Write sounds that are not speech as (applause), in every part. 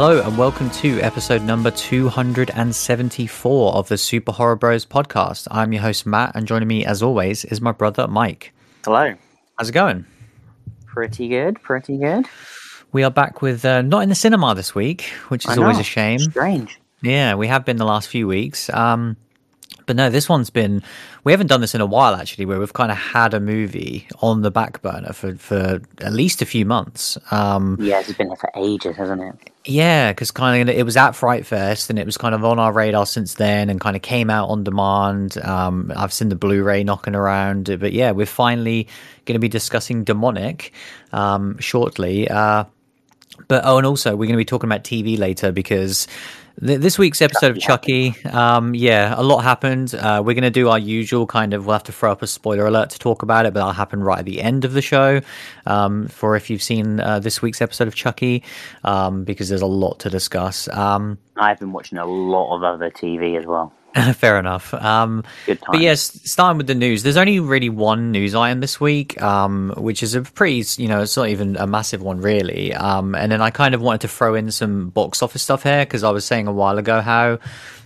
Hello, and welcome to episode number 274 of the Super Horror Bros podcast. I'm your host, Matt, and joining me, as always, is my brother, Mike. Hello. How's it going? Pretty good, pretty good. We are back with uh, not in the cinema this week, which is always a shame. Strange. Yeah, we have been the last few weeks. Um, but no, this one's been. We haven't done this in a while, actually, where we've kind of had a movie on the back burner for, for at least a few months. Um, Yeah, it's been there for ages, hasn't it? Yeah, because kind of it was at Fright Fest and it was kind of on our radar since then and kind of came out on demand. Um, I've seen the Blu-ray knocking around, but yeah, we're finally going to be discussing Demonic um, shortly. Uh, but oh, and also we're going to be talking about TV later because this week's episode of Chucky, um, yeah, a lot happened. Uh, we're going to do our usual kind of. We'll have to throw up a spoiler alert to talk about it, but that'll happen right at the end of the show. Um, for if you've seen uh, this week's episode of Chucky, um, because there's a lot to discuss. Um, I've been watching a lot of other TV as well. (laughs) fair enough. Um, Good but times. yes, starting with the news. There's only really one news item this week, um, which is a pretty, you know, it's not even a massive one really. Um, and then I kind of wanted to throw in some box office stuff here because I was saying a while ago how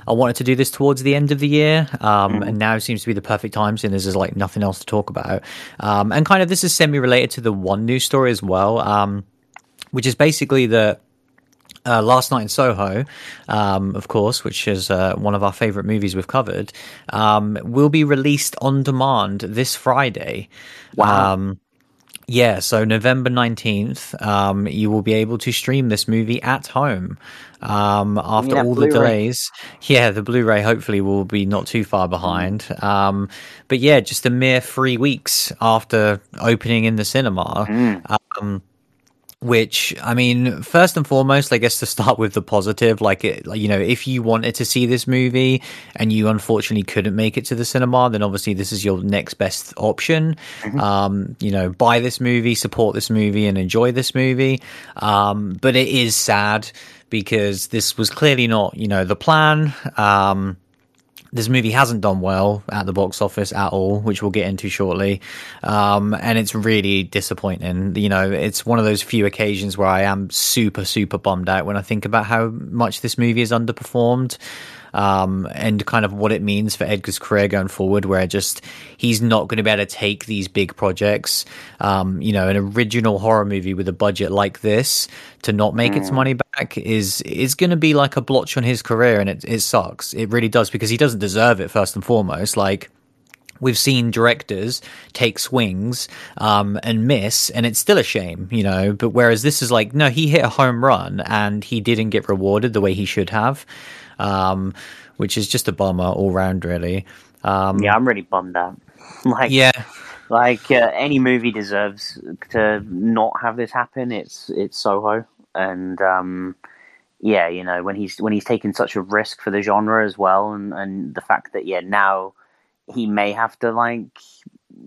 I wanted to do this towards the end of the year, um, and now seems to be the perfect time since there's like nothing else to talk about. Um, and kind of this is semi-related to the one news story as well, um, which is basically that uh, Last Night in Soho, um, of course, which is uh, one of our favorite movies we've covered, um, will be released on demand this Friday. Wow. Um, yeah, so November 19th, um, you will be able to stream this movie at home. Um, after that all the Blu-ray. delays, yeah, the Blu-ray hopefully will be not too far behind. Um, but yeah, just a mere three weeks after opening in the cinema, um, which I mean, first and foremost, I guess to start with the positive, like it, like, you know, if you wanted to see this movie and you unfortunately couldn't make it to the cinema, then obviously this is your next best option. Um, you know, buy this movie, support this movie, and enjoy this movie. Um, but it is sad because this was clearly not, you know, the plan. Um, this movie hasn't done well at the box office at all, which we'll get into shortly. Um, and it's really disappointing. You know, it's one of those few occasions where I am super, super bummed out when I think about how much this movie is underperformed. Um, and kind of what it means for Edgar's career going forward, where just he's not going to be able to take these big projects. Um, you know, an original horror movie with a budget like this to not make its money back is is going to be like a blotch on his career, and it it sucks. It really does because he doesn't deserve it. First and foremost, like we've seen directors take swings um, and miss, and it's still a shame, you know. But whereas this is like, no, he hit a home run and he didn't get rewarded the way he should have, um, which is just a bummer all round, really. Um, yeah, I'm really bummed out. (laughs) Like, yeah, like uh, any movie deserves to not have this happen. It's it's Soho, and um, yeah, you know when he's when he's taken such a risk for the genre as well, and and the fact that yeah now he may have to like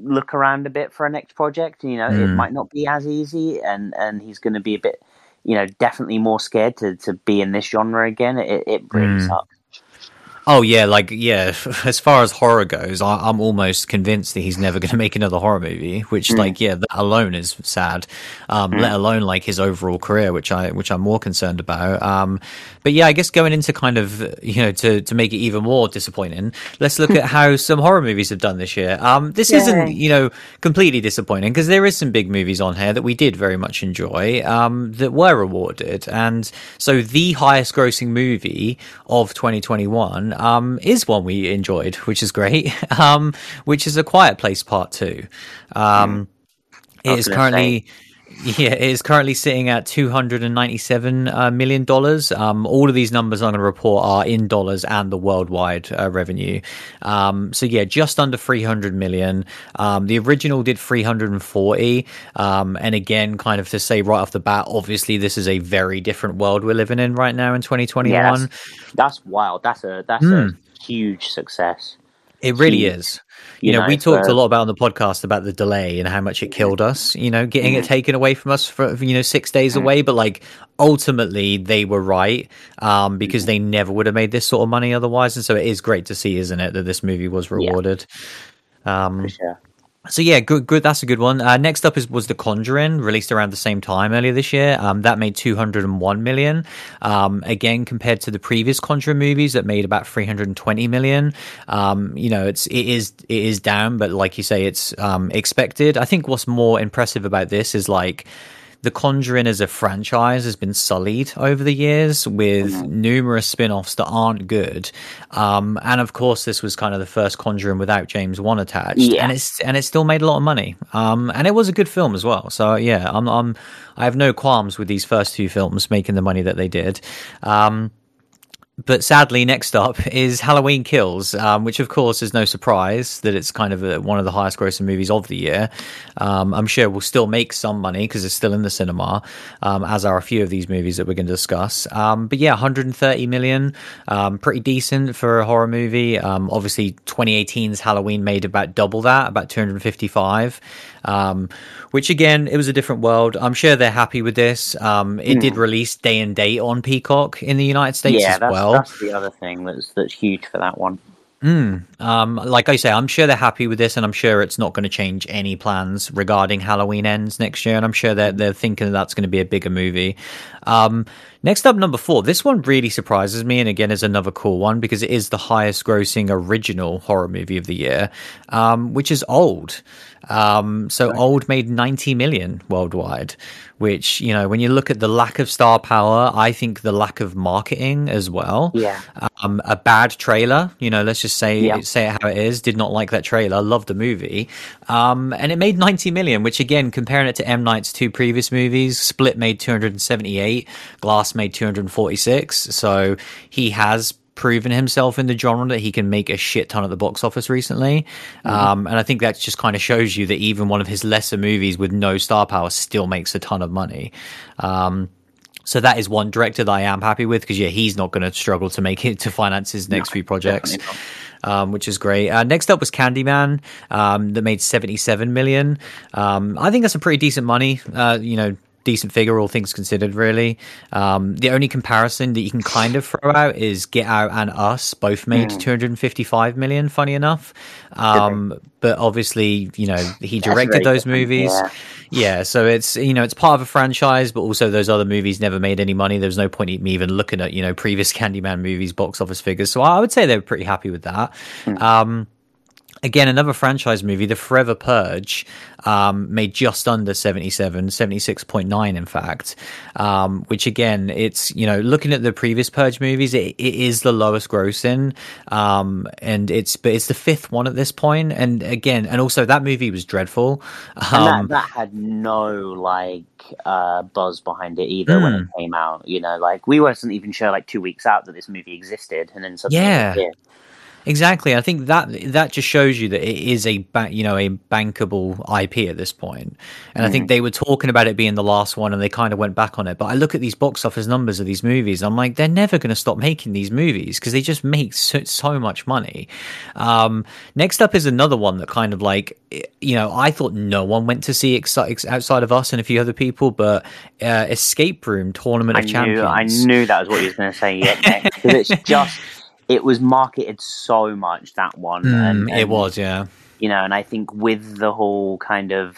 look around a bit for a next project. You know, it Mm. might not be as easy, and and he's going to be a bit, you know, definitely more scared to to be in this genre again. It it really Mm. sucks. Oh yeah, like yeah. (laughs) As far as horror goes, I, I'm almost convinced that he's never (laughs) going to make another horror movie. Which, like, yeah, that alone is sad. Um, Let alone like his overall career, which I which I'm more concerned about. Um, but yeah, I guess going into kind of you know to to make it even more disappointing, let's look at (laughs) how some horror movies have done this year. Um, this isn't you know completely disappointing because there is some big movies on here that we did very much enjoy um, that were awarded, and so the highest grossing movie of 2021 um, is one we enjoyed, which is great. (laughs) Um, which is A Quiet Place Part Two. Um, It is currently. (laughs) Yeah, it is currently sitting at two hundred and ninety-seven uh, million dollars. Um, all of these numbers I'm going to report are in dollars and the worldwide uh, revenue. Um, so yeah, just under three hundred million. Um, the original did three hundred and forty. Um, and again, kind of to say right off the bat, obviously this is a very different world we're living in right now in 2021. Yeah, that's, that's wild. That's a that's a huge success. It really huge. is. You, know, know, we talked uh, a lot about on the podcast about the delay and how much it killed us. You know, getting it taken away from us for you know six days away, but like ultimately they were right um, because they never would have made this sort of money otherwise. And so it is great to see, isn't it, that this movie was rewarded. Um, For sure. So yeah, good, good. That's a good one. Uh, next up is was The Conjuring, released around the same time earlier this year. Um, that made 201 million. Um, again, compared to the previous Conjuring movies that made about 320 million. Um, you know, it's it is it is down, but like you say, it's um, expected. I think what's more impressive about this is like the Conjuring as a franchise has been sullied over the years with mm-hmm. numerous spin offs that aren't good. Um, and of course, this was kind of the first Conjuring without James Wan attached. Yeah. And it's and it still made a lot of money. Um, and it was a good film as well. So yeah, I'm, I'm I have no qualms with these first two films making the money that they did. Um, but sadly, next up (laughs) is Halloween Kills, um, which of course is no surprise that it's kind of a, one of the highest grossing movies of the year. Um, I'm sure we'll still make some money because it's still in the cinema, um, as are a few of these movies that we're going to discuss. Um, but yeah, 130 million, um, pretty decent for a horror movie. Um, obviously, 2018's Halloween made about double that, about 255. Um, which again, it was a different world. I'm sure they're happy with this. Um, it mm. did hmm. release day and date on Peacock in the United States yeah, as that's, well. That's the other thing that's that's huge for that one. Mm. Um, like I say, I'm sure they're happy with this, and I'm sure it's not going to change any plans regarding Halloween ends next year. And I'm sure they're they're thinking that that's going to be a bigger movie. Um, next up, number four. This one really surprises me, and again is another cool one because it is the highest grossing original horror movie of the year, um, which is old. Um, so right. old made 90 million worldwide, which, you know, when you look at the lack of star power, I think the lack of marketing as well. Yeah. Um, a bad trailer, you know, let's just say, yeah. say it how it is. Did not like that trailer. Loved the movie. Um, and it made 90 million, which again, comparing it to M. Night's two previous movies, Split made 278, Glass made 246. So he has proven himself in the genre that he can make a shit ton at the box office recently. Mm-hmm. Um, and I think that just kind of shows you that even one of his lesser movies with no star power still makes a ton of money. Um, so that is one director that I am happy with because yeah, he's not going to struggle to make it to finance his next no, few projects. Um, which is great. Uh, next up was Candyman, um, that made 77 million. Um, I think that's a pretty decent money. Uh, you know, decent figure, all things considered, really. Um, the only comparison that you can kind of throw out is Get Out and Us, both made mm. 255 million, funny enough. Um, but obviously, you know, he directed those movies. Yeah. yeah. so it's, you know, it's part of a franchise, but also those other movies never made any money. There's no point in me even looking at, you know, previous (laughs) Candyman movies, box office figures. So I would say they were pretty happy with that. Mm. Um, again, another franchise movie, The Forever Purge, um, made just under 77, 76.9, in fact. Um, which again, it's, you know, looking at the previous Purge movies, it, it is the lowest grossing. Um, and it's, but it's the fifth one at this point. And again, and also that movie was dreadful. that, um, that, had no, like, uh, buzz behind it either mm. when it hmm. came out. You know, like, we wasn't even sure, like, two weeks out that this movie existed. And then suddenly, yeah. Exactly. I think that that just shows you that it is a ba- you know a bankable IP at this point. And mm. I think they were talking about it being the last one, and they kind of went back on it. But I look at these box office numbers of these movies, I'm like, they're never going to stop making these movies because they just make so, so much money. Um, next up is another one that kind of like you know I thought no one went to see ex- outside of us and a few other people, but uh, Escape Room Tournament I of knew, Champions. I knew that was what you was going to say. Yeah, (laughs) it's just it was marketed so much that one. Mm, and, and, it was, yeah. You know, and I think with the whole kind of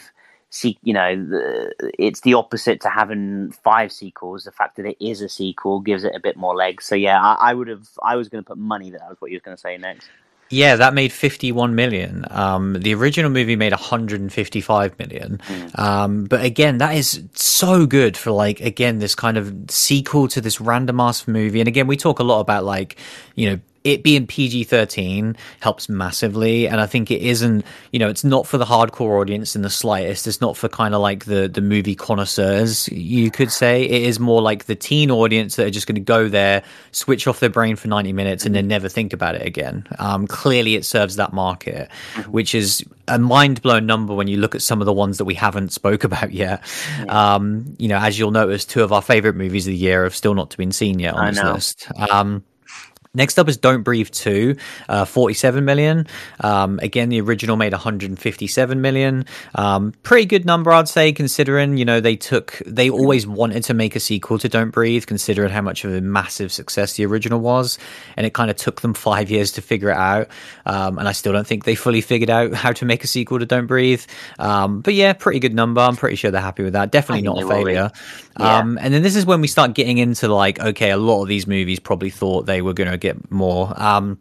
see, you know, the, it's the opposite to having five sequels. The fact that it is a sequel gives it a bit more legs. So yeah, I, I would have. I was going to put money that. was what you were going to say next. Yeah, that made 51 million. Um, the original movie made 155 million. Mm. Um, but again, that is so good for like, again, this kind of sequel to this random ass movie. And again, we talk a lot about like, you know, it being PG 13 helps massively. And I think it isn't, you know, it's not for the hardcore audience in the slightest. It's not for kind of like the, the movie connoisseurs, you could say. It is more like the teen audience that are just going to go there, switch off their brain for 90 minutes, and then never think about it again. Um, clearly, it serves that market, mm-hmm. which is a mind blown number when you look at some of the ones that we haven't spoke about yet. Um, you know, as you'll notice, two of our favorite movies of the year have still not been seen yet on this list. Um, Next up is Don't Breathe 2, uh, 47 million. Um, again, the original made 157 million. Um, pretty good number, I'd say, considering, you know, they took, they always wanted to make a sequel to Don't Breathe, considering how much of a massive success the original was. And it kind of took them five years to figure it out. Um, and I still don't think they fully figured out how to make a sequel to Don't Breathe. Um, but yeah, pretty good number. I'm pretty sure they're happy with that. Definitely not a failure. Yeah. Um, and then this is when we start getting into like, okay, a lot of these movies probably thought they were going to get more. Um,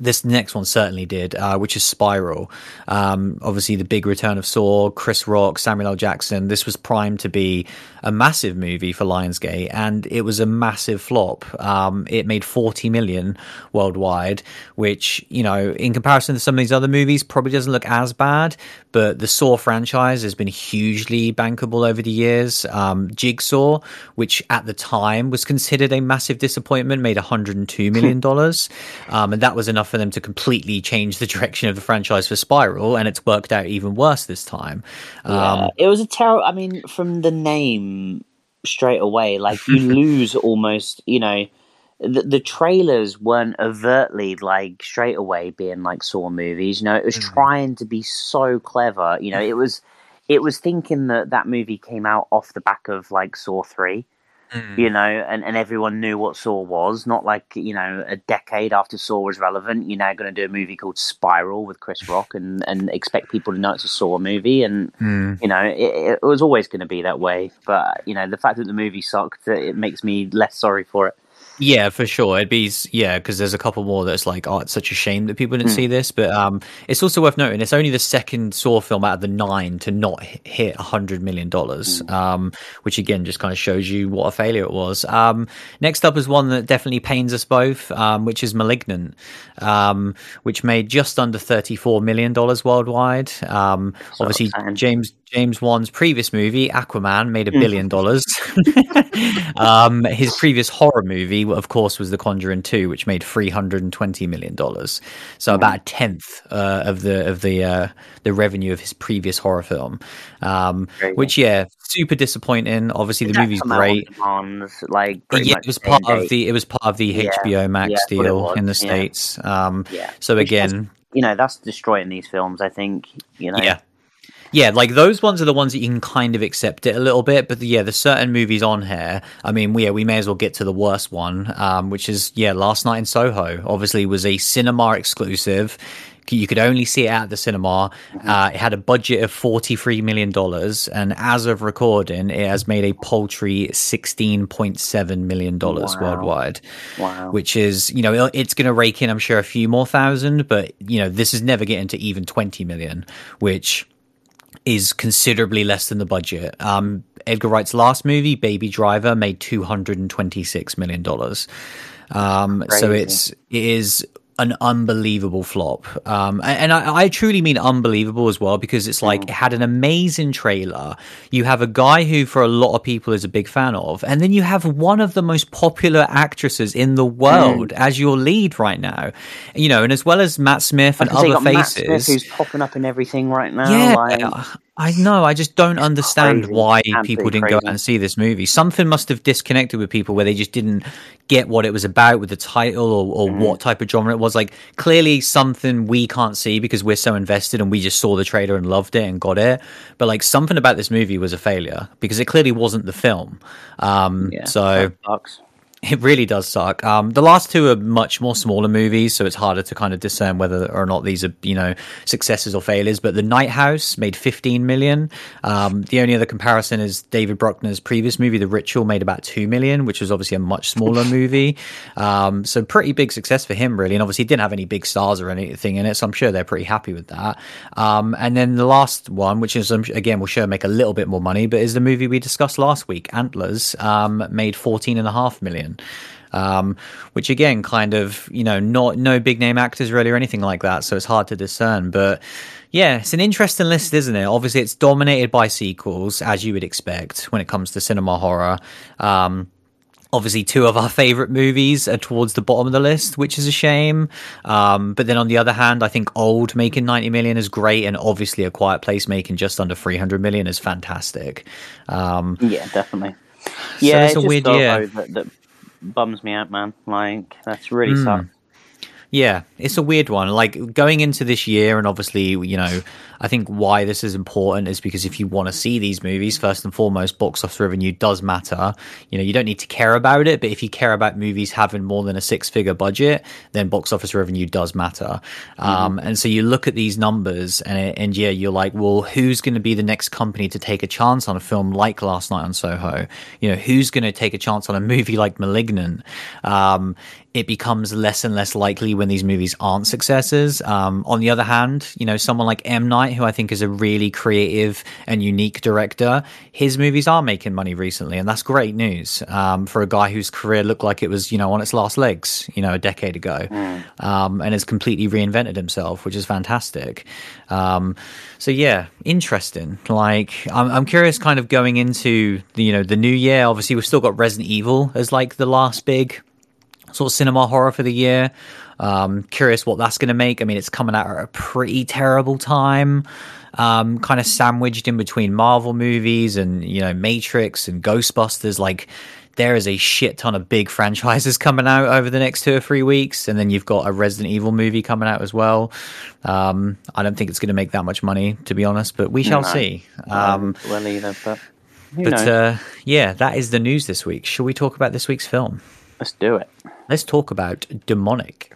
this next one certainly did, uh, which is Spiral. Um, obviously, the big return of Saw, Chris Rock, Samuel L. Jackson. This was primed to be a massive movie for Lionsgate, and it was a massive flop. Um, it made 40 million worldwide, which, you know, in comparison to some of these other movies, probably doesn't look as bad. But the Saw franchise has been hugely bankable over the years. Um, Jigsaw, which at the time was considered a massive disappointment, made 102 million dollars, um, and that was enough for them to completely change the (laughs) direction of the franchise for Spiral, and it's worked out even worse this time. Yeah, um, it was a terrible. I mean, from the name straight away, like you (laughs) lose almost, you know. The, the trailers weren't overtly like straight away being like Saw movies. You know, it was mm-hmm. trying to be so clever. You know, it was it was thinking that that movie came out off the back of like Saw three, Mm. You know, and, and everyone knew what Saw was. Not like, you know, a decade after Saw was relevant, you're now going to do a movie called Spiral with Chris Rock and, and expect people to know it's a Saw movie. And, mm. you know, it, it was always going to be that way. But, you know, the fact that the movie sucked, it makes me less sorry for it. Yeah, for sure. It'd be yeah, because there's a couple more that's like, oh, it's such a shame that people didn't mm. see this. But um, it's also worth noting it's only the second Saw film out of the nine to not hit a hundred million dollars, mm. um, which again just kind of shows you what a failure it was. Um, next up is one that definitely pains us both, um, which is *Malignant*, um, which made just under thirty-four million dollars worldwide. Um, obviously, James James Wan's previous movie, Aquaman, made a mm. billion dollars. (laughs) um, his previous horror movie, of course, was The Conjuring Two, which made three hundred and twenty million dollars. So about a tenth uh, of the of the uh, the revenue of his previous horror film. Um, which, yeah, super disappointing. Obviously, the movie's great. like, yeah, it was part of the it was part of the yeah, HBO Max yeah, deal in the states. Um, yeah. So again, you know, that's destroying these films. I think you know. Yeah yeah, like those ones are the ones that you can kind of accept it a little bit, but yeah, there's certain movies on here. I mean, we, yeah, we may as well get to the worst one, um, which is yeah, Last Night in Soho. Obviously, was a cinema exclusive. You could only see it at the cinema. Mm-hmm. Uh, it had a budget of $43 million. And as of recording, it has made a paltry $16.7 million wow. worldwide. Wow. Which is, you know, it's going to rake in, I'm sure, a few more thousand, but, you know, this is never getting to even 20 million, which is considerably less than the budget. Um, Edgar Wright's last movie, Baby Driver, made two hundred and twenty six million dollars. Um, so it's it is an unbelievable flop. Um, and I, I, truly mean unbelievable as well because it's like mm. it had an amazing trailer. You have a guy who, for a lot of people, is a big fan of, and then you have one of the most popular actresses in the world mm. as your lead right now. You know, and as well as Matt Smith and other faces, Matt Smith who's popping up in everything right now. Yeah, like... I know. I just don't understand crazy. why people didn't crazy. go out and see this movie. Something must have disconnected with people where they just didn't get what it was about with the title or, or mm. what type of genre it was. Like clearly something we can't see because we're so invested and we just saw the trailer and loved it and got it. But like something about this movie was a failure because it clearly wasn't the film. Um, yeah, so. It really does suck. Um, the last two are much more smaller movies, so it's harder to kind of discern whether or not these are, you know, successes or failures. But The Night House made 15 million. Um, the only other comparison is David Bruckner's previous movie, The Ritual, made about 2 million, which was obviously a much smaller movie. Um, so pretty big success for him, really. And obviously, he didn't have any big stars or anything in it, so I'm sure they're pretty happy with that. Um, and then the last one, which is, um, again, will sure make a little bit more money, but is the movie we discussed last week, Antlers, um, made 14.5 million. Um, which again, kind of, you know, not no big name actors really or anything like that, so it's hard to discern. But yeah, it's an interesting list, isn't it? Obviously, it's dominated by sequels, as you would expect when it comes to cinema horror. Um, obviously two of our favorite movies are towards the bottom of the list which is a shame um, but then on the other hand i think old making 90 million is great and obviously a quiet place making just under 300 million is fantastic um, yeah definitely yeah so it's, it's a weird year that, that bums me out, man. Like that's really hmm. sucks. Yeah, it's a weird one. Like going into this year, and obviously, you know, I think why this is important is because if you want to see these movies, first and foremost, box office revenue does matter. You know, you don't need to care about it, but if you care about movies having more than a six figure budget, then box office revenue does matter. Um, and so you look at these numbers, and, and yeah, you're like, well, who's going to be the next company to take a chance on a film like Last Night on Soho? You know, who's going to take a chance on a (laughs) movie like Malignant? Um, it becomes less and less likely when these movies aren't successes. Um, on the other hand, you know, someone like M. Night, who I think is a really creative and unique director, his movies are making money recently, and that's great news um, for a guy whose career looked like it was, you know, on its last legs, you know, a decade ago, um, and has completely reinvented himself, which is fantastic. Um, so yeah, interesting. Like, I'm, I'm curious, kind of going into the, you know, the new year. Obviously, we've still got Resident Evil as like the last big sort of cinema horror for the year. Um, curious what that's going to make. I mean, it's coming out at a pretty terrible time, um, kind of sandwiched in between Marvel movies and you know Matrix and Ghostbusters. Like, there is a shit ton of big (laughs) franchises coming out over the next two or three weeks, and then you've got a Resident Evil movie coming out as well. Um, I don't think it's going to make that much money, to be honest, but we shall No. see. Um, well, either, but but uh, yeah, that is the news this week. Shall we talk about this week's film? Let's do it. Let's talk about Demonic.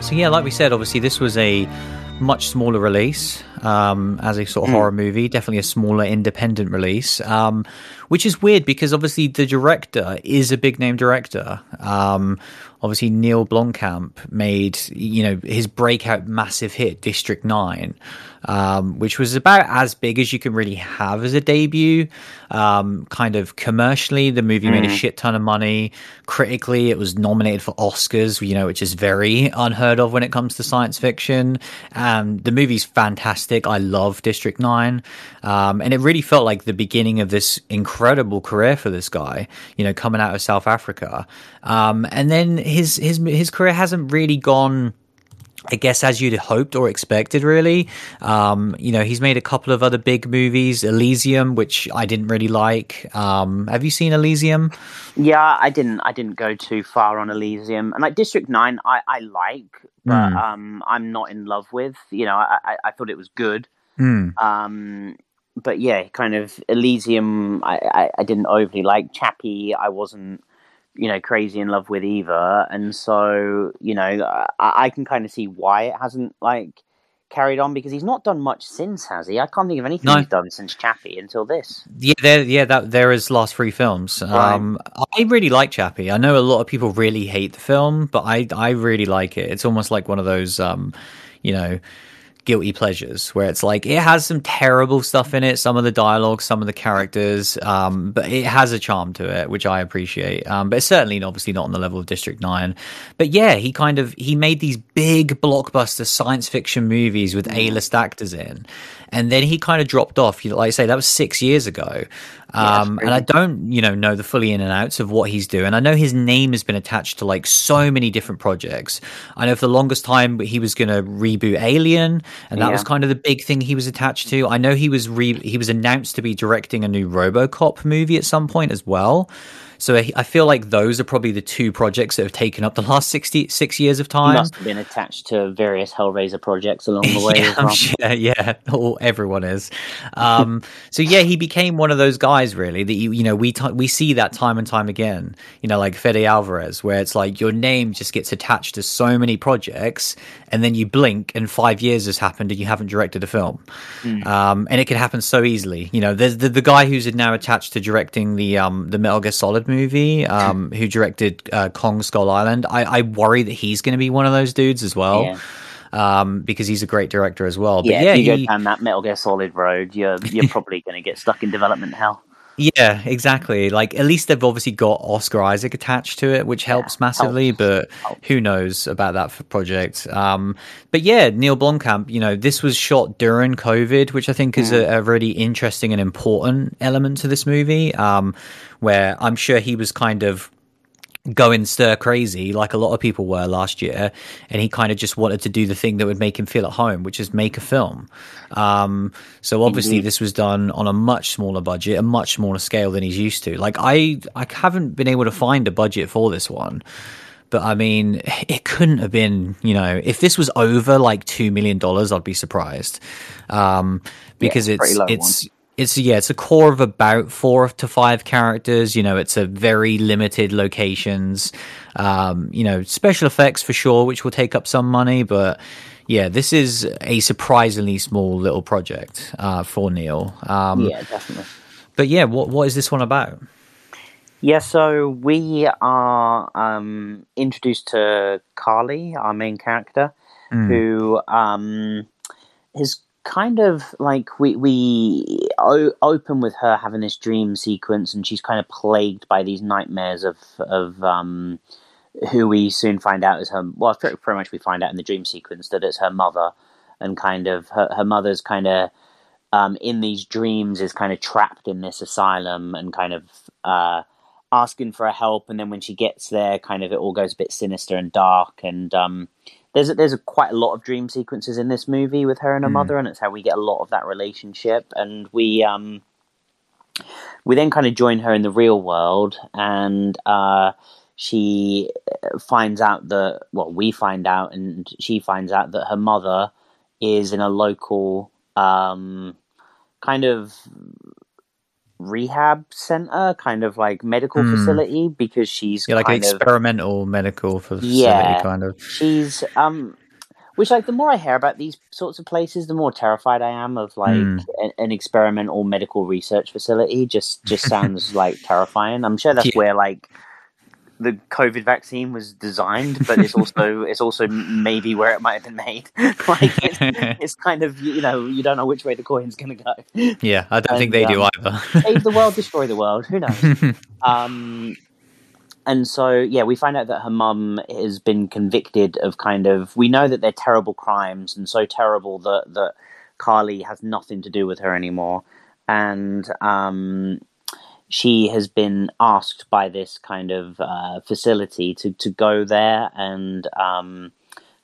So yeah, like we said, obviously this was a much smaller release um, as a sort of horror movie, definitely a smaller independent release, um, which is weird because obviously the director is a big name director. Um, obviously Neil Blomkamp made you know his breakout massive hit District Nine, um, which was about as big as you can really have as a debut. Um, kind of commercially, the movie made a shit ton of money. Critically, it was nominated for Oscars, you know, which is very unheard of when it comes to science fiction. Um, the movie's fantastic. I love District Nine, um, and it really felt like the beginning of this incredible career for this guy. You know, coming out of South Africa, um, and then his his his career hasn't really gone. I guess as you'd hoped or expected, really. Um, you know, he's made a couple of other big movies, Elysium, which I didn't really like. Um, have you seen Elysium? Yeah, I didn't. I didn't go too far on Elysium, and like District Nine, I, I like, but Hmm. um, I'm not in love with. You know, I, I, I thought it was good. Hmm. Um, but yeah, kind of Elysium, I, I, I didn't overly like. Chappie, I wasn't, you know, crazy in love with either, and so you know, I, I can kind of see why it hasn't like carried on because he's not done much since, has he? I can't think of anything No. he's done since Chappie until this. Yeah, there, yeah, that there is last three films. Um, I really like Chappie. I know a lot of people really hate the film, but I I really like it. It's almost like one of those, um, you know, guilty pleasures where it's like it has some terrible stuff in it, some of the dialogue, some of the characters, um, but it has a charm to it, which I appreciate. Um, but it's certainly obviously not on the level of District Nine. But yeah, he kind of he made these big blockbuster science fiction movies with A list actors in, and then he kind of dropped off. Like I say, that was six years ago. Um, and I don't, you know, know the fully in and outs of what he's doing. I know his name has been attached to like so many different projects. I know for the longest time he was going to reboot Alien, and that Yeah. was kind of the big thing he was attached to. I know he was re- he was announced to be directing a new RoboCop movie at some point as well. So I I feel like those are probably the two projects that have taken up the last 66 years of time. must have been attached to various Hellraiser projects along the (laughs) way yeah, well. sure, (laughs) yeah, or everyone is. Um, so yeah, he became one of those guys really that you you know we t- we see that time and time again. You know, like Fede Alvarez, where it's like your name just gets attached to so many projects, and then you blink and five years has happened and you haven't directed a film. Um, and it can happen so easily. You know, there's the, the guy who's now attached to directing the um, the Metal Gear Solid movie, um, who directed uh, Kong Skull Island. I, I worry that he's going to be one of those dudes as well Yeah. um, because he's a great director as well. But Yeah, yeah, if you he, go down that Metal Gear Solid road, you're you're (laughs) probably going to get stuck in development hell. Yeah, exactly. Like at least they've obviously got Oscar Isaac attached to it, which helps yeah, massively. Helps. But helps. who knows about that project? Um, but yeah, Neil Blomkamp. You know, this was shot during COVID, which I think is mm. a, a, really interesting and important element to this movie. Um, where I'm sure he was kind of going stir crazy like a lot of people were last year. And he kind of just wanted to do the thing that would make him feel at home which is make a film. Um, so obviously this was done on a much smaller budget a much smaller scale than he's used to. Like i i haven't been able to find a budget for this one but I mean, (laughs) it couldn't have been, you know, if this was over like two million dollars, I'd be surprised, um, because yeah, it's it's one it's yeah, it's a core of about four to five characters. You know, it's a very limited locations. Um, you know, special effects for sure, which will take up some money, but yeah, this is a surprisingly small little project uh, for Neil. Um, yeah, definitely. But yeah, what what is this one about? Yeah, so we are um, introduced to Carly, our main character, mm. who um, is kind of like we we o- open with her having this dream sequence, and she's kind of plagued by these nightmares of of um, who we soon find out is her. Well, pretty, pretty much we find out in the dream sequence that it's her mother, and kind of her her mother's kind of um, in these dreams is kind of trapped in this asylum and kind of. Uh, asking for help and then when she gets there kind of it all goes a bit sinister and dark and um, there's a, there's a, quite a lot of dream sequences in this movie with her and her mm. mother, and it's how we get a lot of that relationship. And we um, we then kind of join her in the real world, and uh, she finds out that well, we find out, and she finds out that her mother is in a local um, kind of rehab center, kind of like medical mm. facility, because she's yeah, like experimental of, medical facility, yeah, kind of. She's um, which like the more I hear about these sorts of places, the more terrified I am of like mm. an, an, experimental medical research facility. Just just sounds like terrifying. I'm sure that's yeah. where like the COVID vaccine was designed, but it's also (laughs) it's also maybe where it might have been made. (laughs) like it's, (laughs) it's, kind of you know you don't know which way the coin's going to go. Yeah, I don't and, think they um, do either. save the world, destroy the world. Who knows? um, and so yeah, we find out that her mum has been convicted of kind of. We know that they're terrible crimes and so terrible that that Carly has nothing to do with her anymore, and um, she has been asked by this kind of uh, facility to, to go there and um,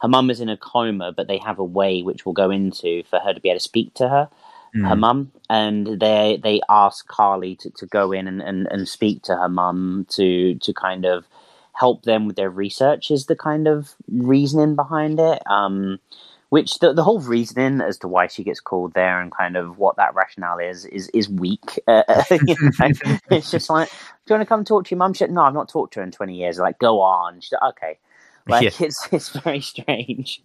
her mum is in a coma but they have a way which we'll go into for her to be able to speak to her mm. her mum and they they ask carly to, to go in and, and, and speak to her mum to to kind of help them with their research is the kind of reasoning behind it um, which the, the whole reasoning as to why she gets called there and kind of what that rationale is is is weak. (laughs) Uh, you know? (laughs) it's just like, do you want to come talk to your mum? She said, no, I've not talked to her in twenty years. Like, go on. Like, okay, like yeah. it's it's very strange.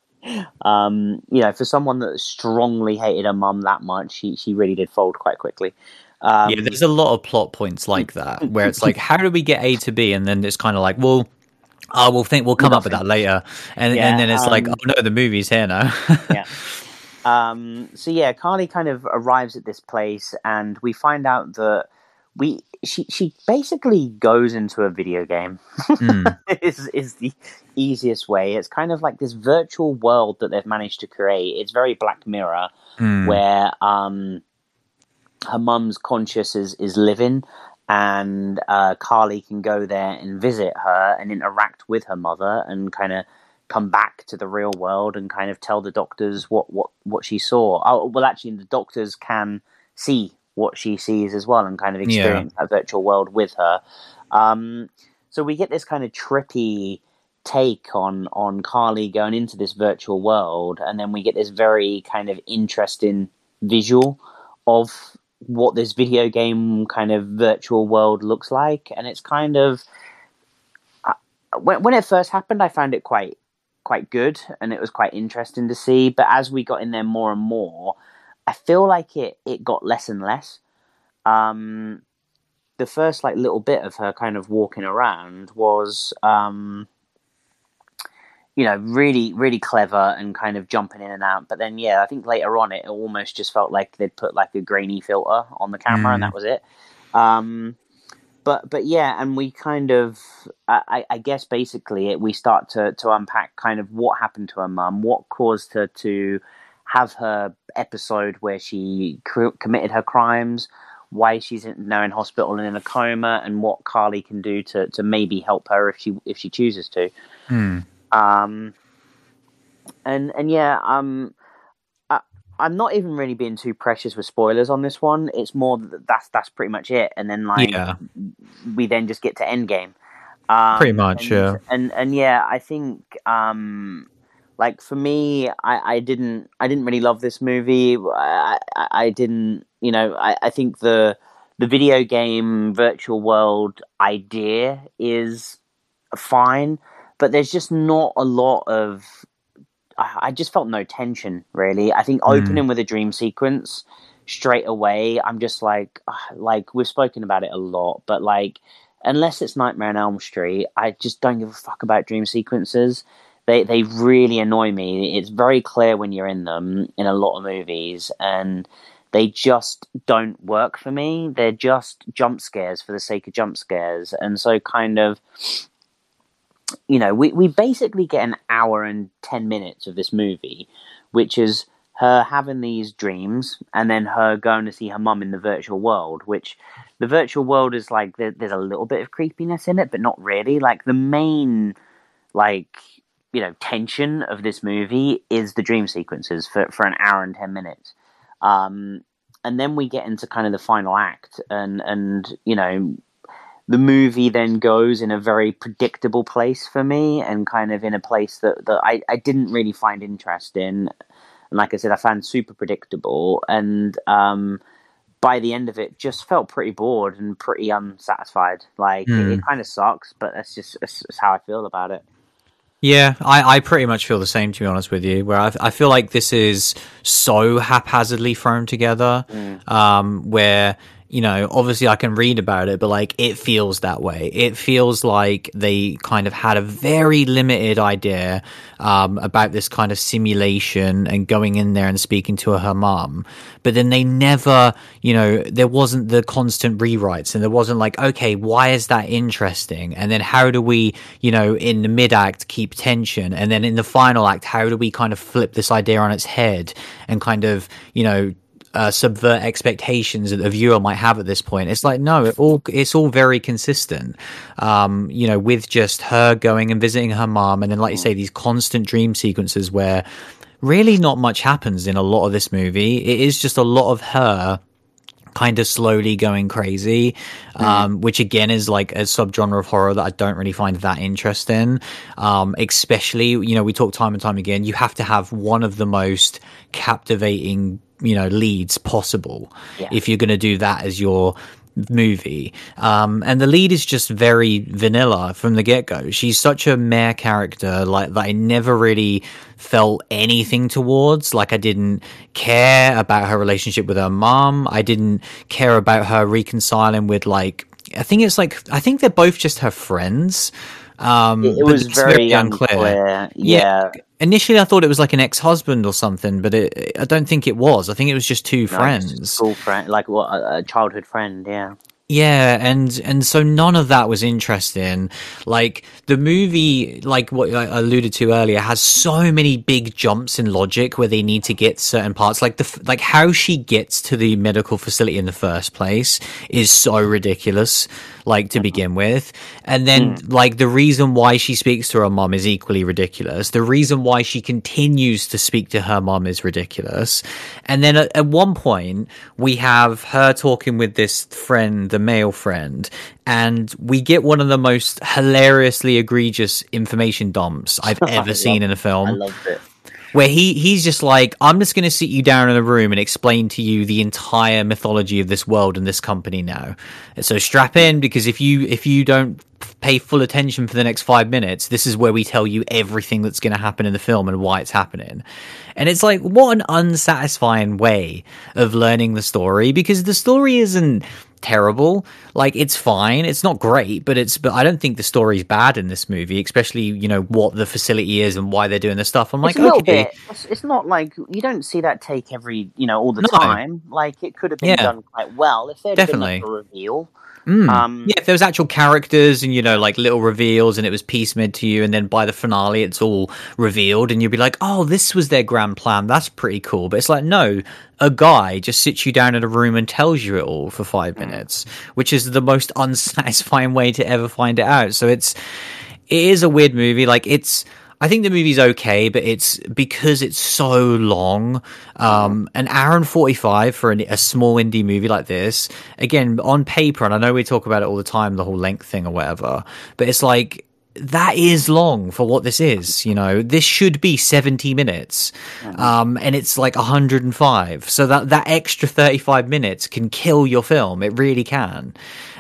Um, you know, for someone that strongly hated her mum that much, she she really did fold quite quickly. Um, yeah, there's a lot of plot points like that where it's like, (laughs) how do we get A to B, and then it's kind of like, well Oh, we'll think we'll come Nothing. up with that later, and yeah, and then it's um, like, oh no, the movie's here now. (laughs) yeah. Um, so yeah, Carly kind of arrives at this place, and we find out that we she she basically goes into a video game. Mm. (laughs) is is the easiest way. It's kind of like this virtual world that they've managed to create. It's very Black Mirror, mm. where um, her mum's conscious is is living and uh, Carly can go there and visit her and interact with her mother and kind of come back to the real world and kind of tell the doctors what what what she saw. Oh, well, actually, the doctors can see what she sees as well and kind of experience yeah. that virtual world with her. Um, so we get this kind of trippy take on on Carly going into this virtual world, and then we get this very kind of interesting visual of what this video game kind of virtual world looks like, and it's kind of uh, when when it first happened, I found it quite quite good, and it was quite interesting to see. But as we got in there more and more, I feel like it it got less and less. Um, the first like little bit of her kind of walking around was um, you know, really, really clever and kind of jumping in and out. But then, yeah, I think later on it almost just felt like they'd put like a grainy filter on the camera mm. and that was it. Um, but but yeah, and we kind of, I, I guess basically, it, we start to to unpack kind of what happened to her mum, what caused her to have her episode where she cr- committed her crimes, why she's in, now in hospital and in a coma, and what Carly can do to to maybe help her if she if she chooses to. Hmm. Um, and and yeah, um, I, I'm not even really being too precious with spoilers on this one. It's more that that's that's pretty much it, and then like Yeah. we then just get to Endgame. Um, Pretty much, and, yeah. And and yeah, I think um, like for me, I, I didn't I didn't really love this movie. I I, I didn't you know I, I think the the video game virtual world idea is fine, but there's just not a lot of. I I just felt no tension really. I think Mm. opening with a dream sequence straight away, I'm just like, ah, like we've spoken about it a lot, but like, unless it's Nightmare on Elm Street, I just don't give a fuck about dream sequences. They they really annoy me. It's very clear when you're in them in a lot of movies, and they just don't work for me. They're just jump scares for the sake of jump scares, and so kind of you know, we, we basically get an hour and 10 minutes of this movie, which is her having these dreams and then her going to see her mum in the virtual world, which the virtual world is like, there, there's a little bit of creepiness in it, but not really. Like, the main, like, you know, tension of this movie is the dream sequences for, for an hour and 10 minutes. Um, and then we get into kind of the final act and, and, you know, the movie then goes in a very predictable place for me and kind of in a place that, that I, I didn't really find interest in. And like I said, I found super predictable. And um, by the end of it, just felt pretty bored and pretty unsatisfied. Like, it, it kind of sucks, but that's just that's, that's how I feel about it. Yeah, I, I pretty much feel the same to be honest with you. Where I, I feel like this is so haphazardly thrown together, um, where you know, obviously I can read about it, but like it feels that way. It feels like they kind of had a very limited idea um, about this kind of simulation and going in there and speaking to her mom. but then they never, you know, there wasn't the constant rewrites and there wasn't like, okay, why is that interesting? And then how do we, you know, in the mid act keep tension, and then in the final act, how do we kind of flip this idea on its head and kind of, you know uh, subvert expectations that the viewer might have at this point. It's like no, it all it's all very consistent. Um, you know, with just her going and visiting her mom, and then like you say, these constant dream sequences where really not much happens in a lot of this movie. It is just a lot of her kind of slowly going crazy, um, which again is like a subgenre of horror that I don't really find that interesting. Um, especially, you know, we talk time and time again, you have to have one of the most captivating, you know, leads possible Yeah. if you're going to do that as your movie. Um, and the lead is just very vanilla from the get go. She's such a mare character, like that I never really felt anything towards. Like I didn't care about her relationship with her mom. I didn't care about her reconciling with like, I think it's like, I think they're both just her friends. Um, It, it was it's very, unclear. Yeah. Initially, I thought it was like an ex-husband or something, but it, I don't think it was. I think it was just two friends. School friend, like what a childhood friend, yeah. Yeah, and and so none of that was interesting. Like the movie, like what I alluded to earlier, has so many big jumps in logic where they need to get certain parts. Like the like how she gets to the medical facility in the first place is so ridiculous. Like to begin with, and then hmm. like the reason why she speaks to her mom is equally ridiculous. The reason why she continues to speak to her mom is ridiculous. And then at, at one point, we have her talking with this friend, the male friend, and we get one of the most hilariously egregious information dumps I've (laughs) ever seen in a film. Loved it. where he he's just like i'm just going to sit you down in a room and explain to you the entire mythology of this world and this company now. So strap in because if you if you don't pay full attention for the next five minutes this is where we tell you everything that's going to happen in the film and why it's happening. And it's like what an unsatisfying way of learning the story because the story isn't terrible. Like it's fine. It's not great, but it's but I don't think the story's bad in this movie, especially you know what the facility is and why they're doing this stuff. I'm like, it's okay, bit, it's, it's, not like you don't see that take every you know all the no. time. Like it could have been yeah. done quite well if there had been like a reveal. Mm. Um, yeah, if there was actual characters and you know like little reveals and it was piecemeal to you, and then by the finale it's all revealed, and you'd be like, "Oh, this was their grand plan. That's pretty cool." But it's like, no, a guy just sits you down in a room and tells you it all for five mm. minutes, which is the most (laughs) unsatisfying way to ever find it out. So it's it is a weird movie. Like it's I think the movie's okay, but it's because it's so long. Um, an hour and 45 for an, a small indie movie like this. Again, on paper, and I know we talk about it all the time, the whole length thing or whatever, but it's like, that is long for what this is. You know, this should be 70 minutes. Um, and it's like 105. So that, that extra 35 minutes can kill your film. It really can.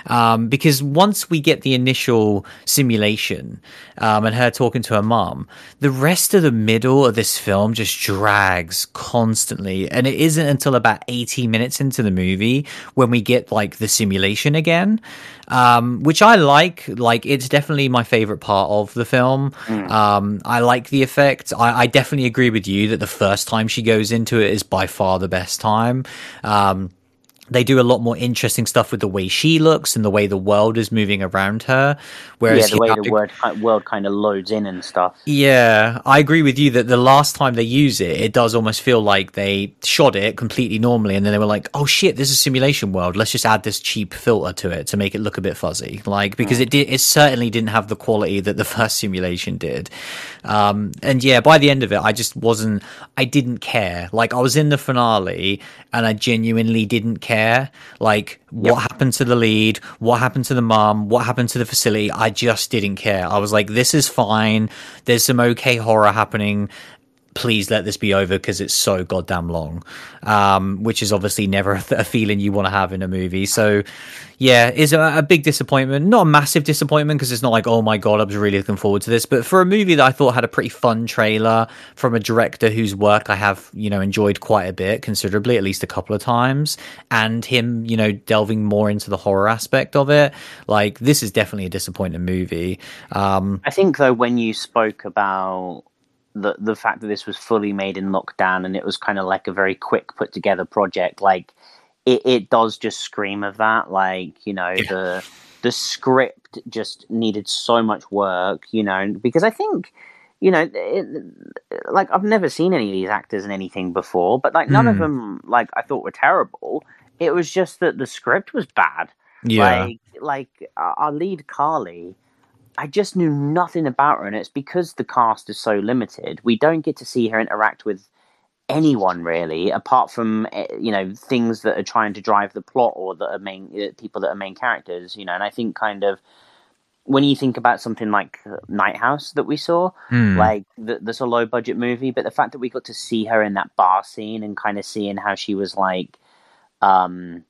Um, because once we get the initial simulation um, and her talking to her mom, the rest of the middle of this film just drags constantly. And it isn't until about 80 minutes into the movie when we get like the simulation again, um, which I like. Like, it's definitely my favorite part of the film. Mm. Um, I like the effect. I, I, definitely agree with you that the first time she goes into it is by far the best time. Um, they do a lot more interesting stuff with the way she looks and the way the world is moving around her. Whereas yeah, the way the world, world kind of loads in and stuff. Yeah, I agree with you that the last time they use it, it does almost feel like they shot it completely normally, and then they were like, "Oh shit, this is a simulation world. Let's just add this cheap filter to it to make it look a bit fuzzy." Like because mm. it did, it certainly didn't have the quality that the (laughs) first simulation did. Um, and yeah, by the end of it, I just wasn't. I didn't care. Like I was in the finale, and I genuinely didn't care like what yep. happened to the lead, what happened to the mom, what happened to the facility. I just didn't care. I was like, this is fine. There's some okay horror happening please let this be over because it's so goddamn long, um, which is obviously never (laughs) a feeling you want to have in a movie. So, yeah, is a, a, big disappointment. Not a massive disappointment because it's not like, oh my god, I was really looking forward to this. But for a movie that I thought had a pretty fun trailer from a director whose work I have, you know, enjoyed quite a bit, considerably, at least a couple of times, and him, you know, delving more into the horror aspect of it, like this is definitely a disappointing movie. Um, I think though, when you spoke about the the fact that this was fully made in lockdown and it was kind of like a very quick put together project like it, it does just scream of that like you know yeah. the the script just needed so much work you know because i think you know it, like i've never seen any of these actors in anything before but like none mm. of hmm. them like i thought were terrible it was just that the script was bad yeah like like our lead carly I just knew nothing about her, and it's because the cast is so limited. We don't get to see her interact with anyone really, apart from eh, you know things that are trying to drive the plot or that are main uh, people that are main characters. You know, and I think kind of when you think about something like Night House that we saw, mm. like the, that's a low budget movie, but the fact that we got to see her in that bar scene and kind of seeing how she was like, um,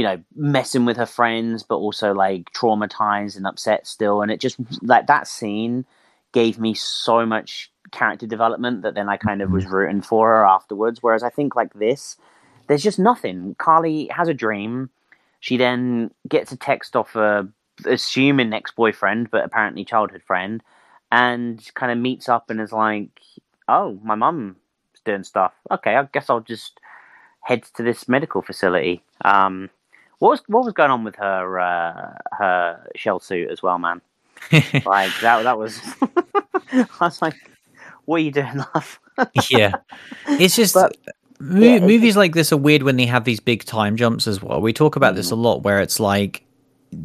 you know, messing with her friends, but also like traumatized and upset still. And it just like that scene gave me so much character development that then I kind of was mm-hmm. rooting for her afterwards. Whereas I think like this, there's just nothing. Carly has a dream. She then gets a text off a assuming ex boyfriend, but apparently childhood friend, and kind of meets up and is like, "Oh, my mum's doing stuff. Okay, I guess I'll just head to this medical facility." Um, what was what was going on with her uh, her shell suit as well, man? (laughs) like that that was. (laughs) I was like, "What are you doing, love?" (laughs) yeah, it's just. But, mo- yeah, movies like this are weird when they have these big time jumps as well. We talk about mm. this a lot, where it's like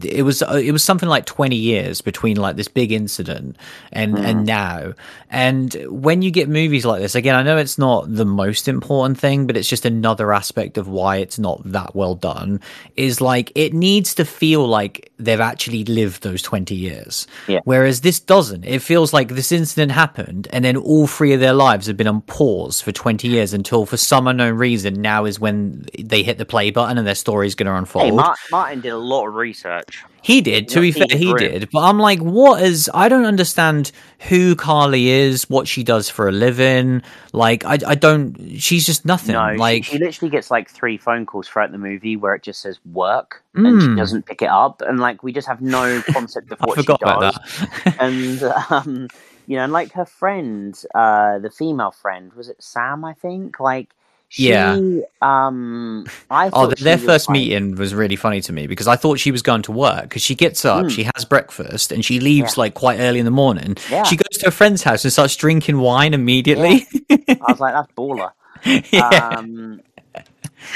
it was uh, it was something like 20 years between like this big incident and mm. and now and when you get movies like this again i know it's not the most important thing but it's just another aspect of why it's not that well done is like it needs to feel like they've actually lived those 20 years yeah. whereas this doesn't it feels like this incident happened and then all three of their lives have been on pause for 20 years until for some unknown reason now is when they hit the play button and their story is going to unfold hey, martin did a lot of research research. He did. To be fair, he did. But I'm like, what is? I don't understand who Carly is, what she does for a living. Like, I, I don't. She's just nothing. No, like, she, literally gets like three phone calls throughout the movie where it just says work and she Mm. doesn't pick it up, and like we just have no (laughs) concept of what she does. (laughs) and um, you know, and like her friend, uh, the female friend, was it Sam? I think. Like, she, Yeah. Um, I Oh, their first like- meeting was really funny to me because I thought she was going to work because she gets up, Mm. she has breakfast, and she leaves Yeah. like quite early in the morning. Yeah. She goes to a friend's house and starts drinking wine immediately. (laughs) I was like, that's baller. (laughs) yeah. Um,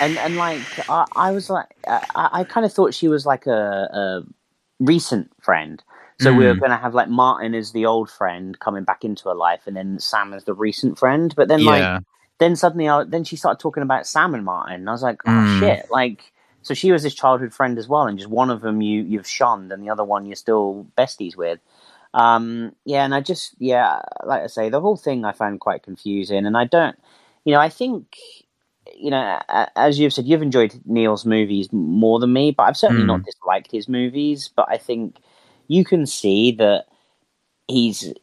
and and like I, I was like, I, I kind of thought she was like a, a recent friend. So we were Mm. going to have like Martin as the old friend coming back into her life, and then Sam as the recent friend. But then like yeah. Then suddenly I, then she started talking about Sam and Martin. And I was like, oh Mm. shit! Like so she was his childhood friend as well, and just one of them you you've shunned, and the other one you're still besties with. Um, yeah, and I just yeah, like I say, the whole thing I found quite confusing, and I don't, you know, I think. You know, as you've said, you've enjoyed Neill's movies more than me, but I've certainly Mm. not disliked his movies. But I think you can see that he's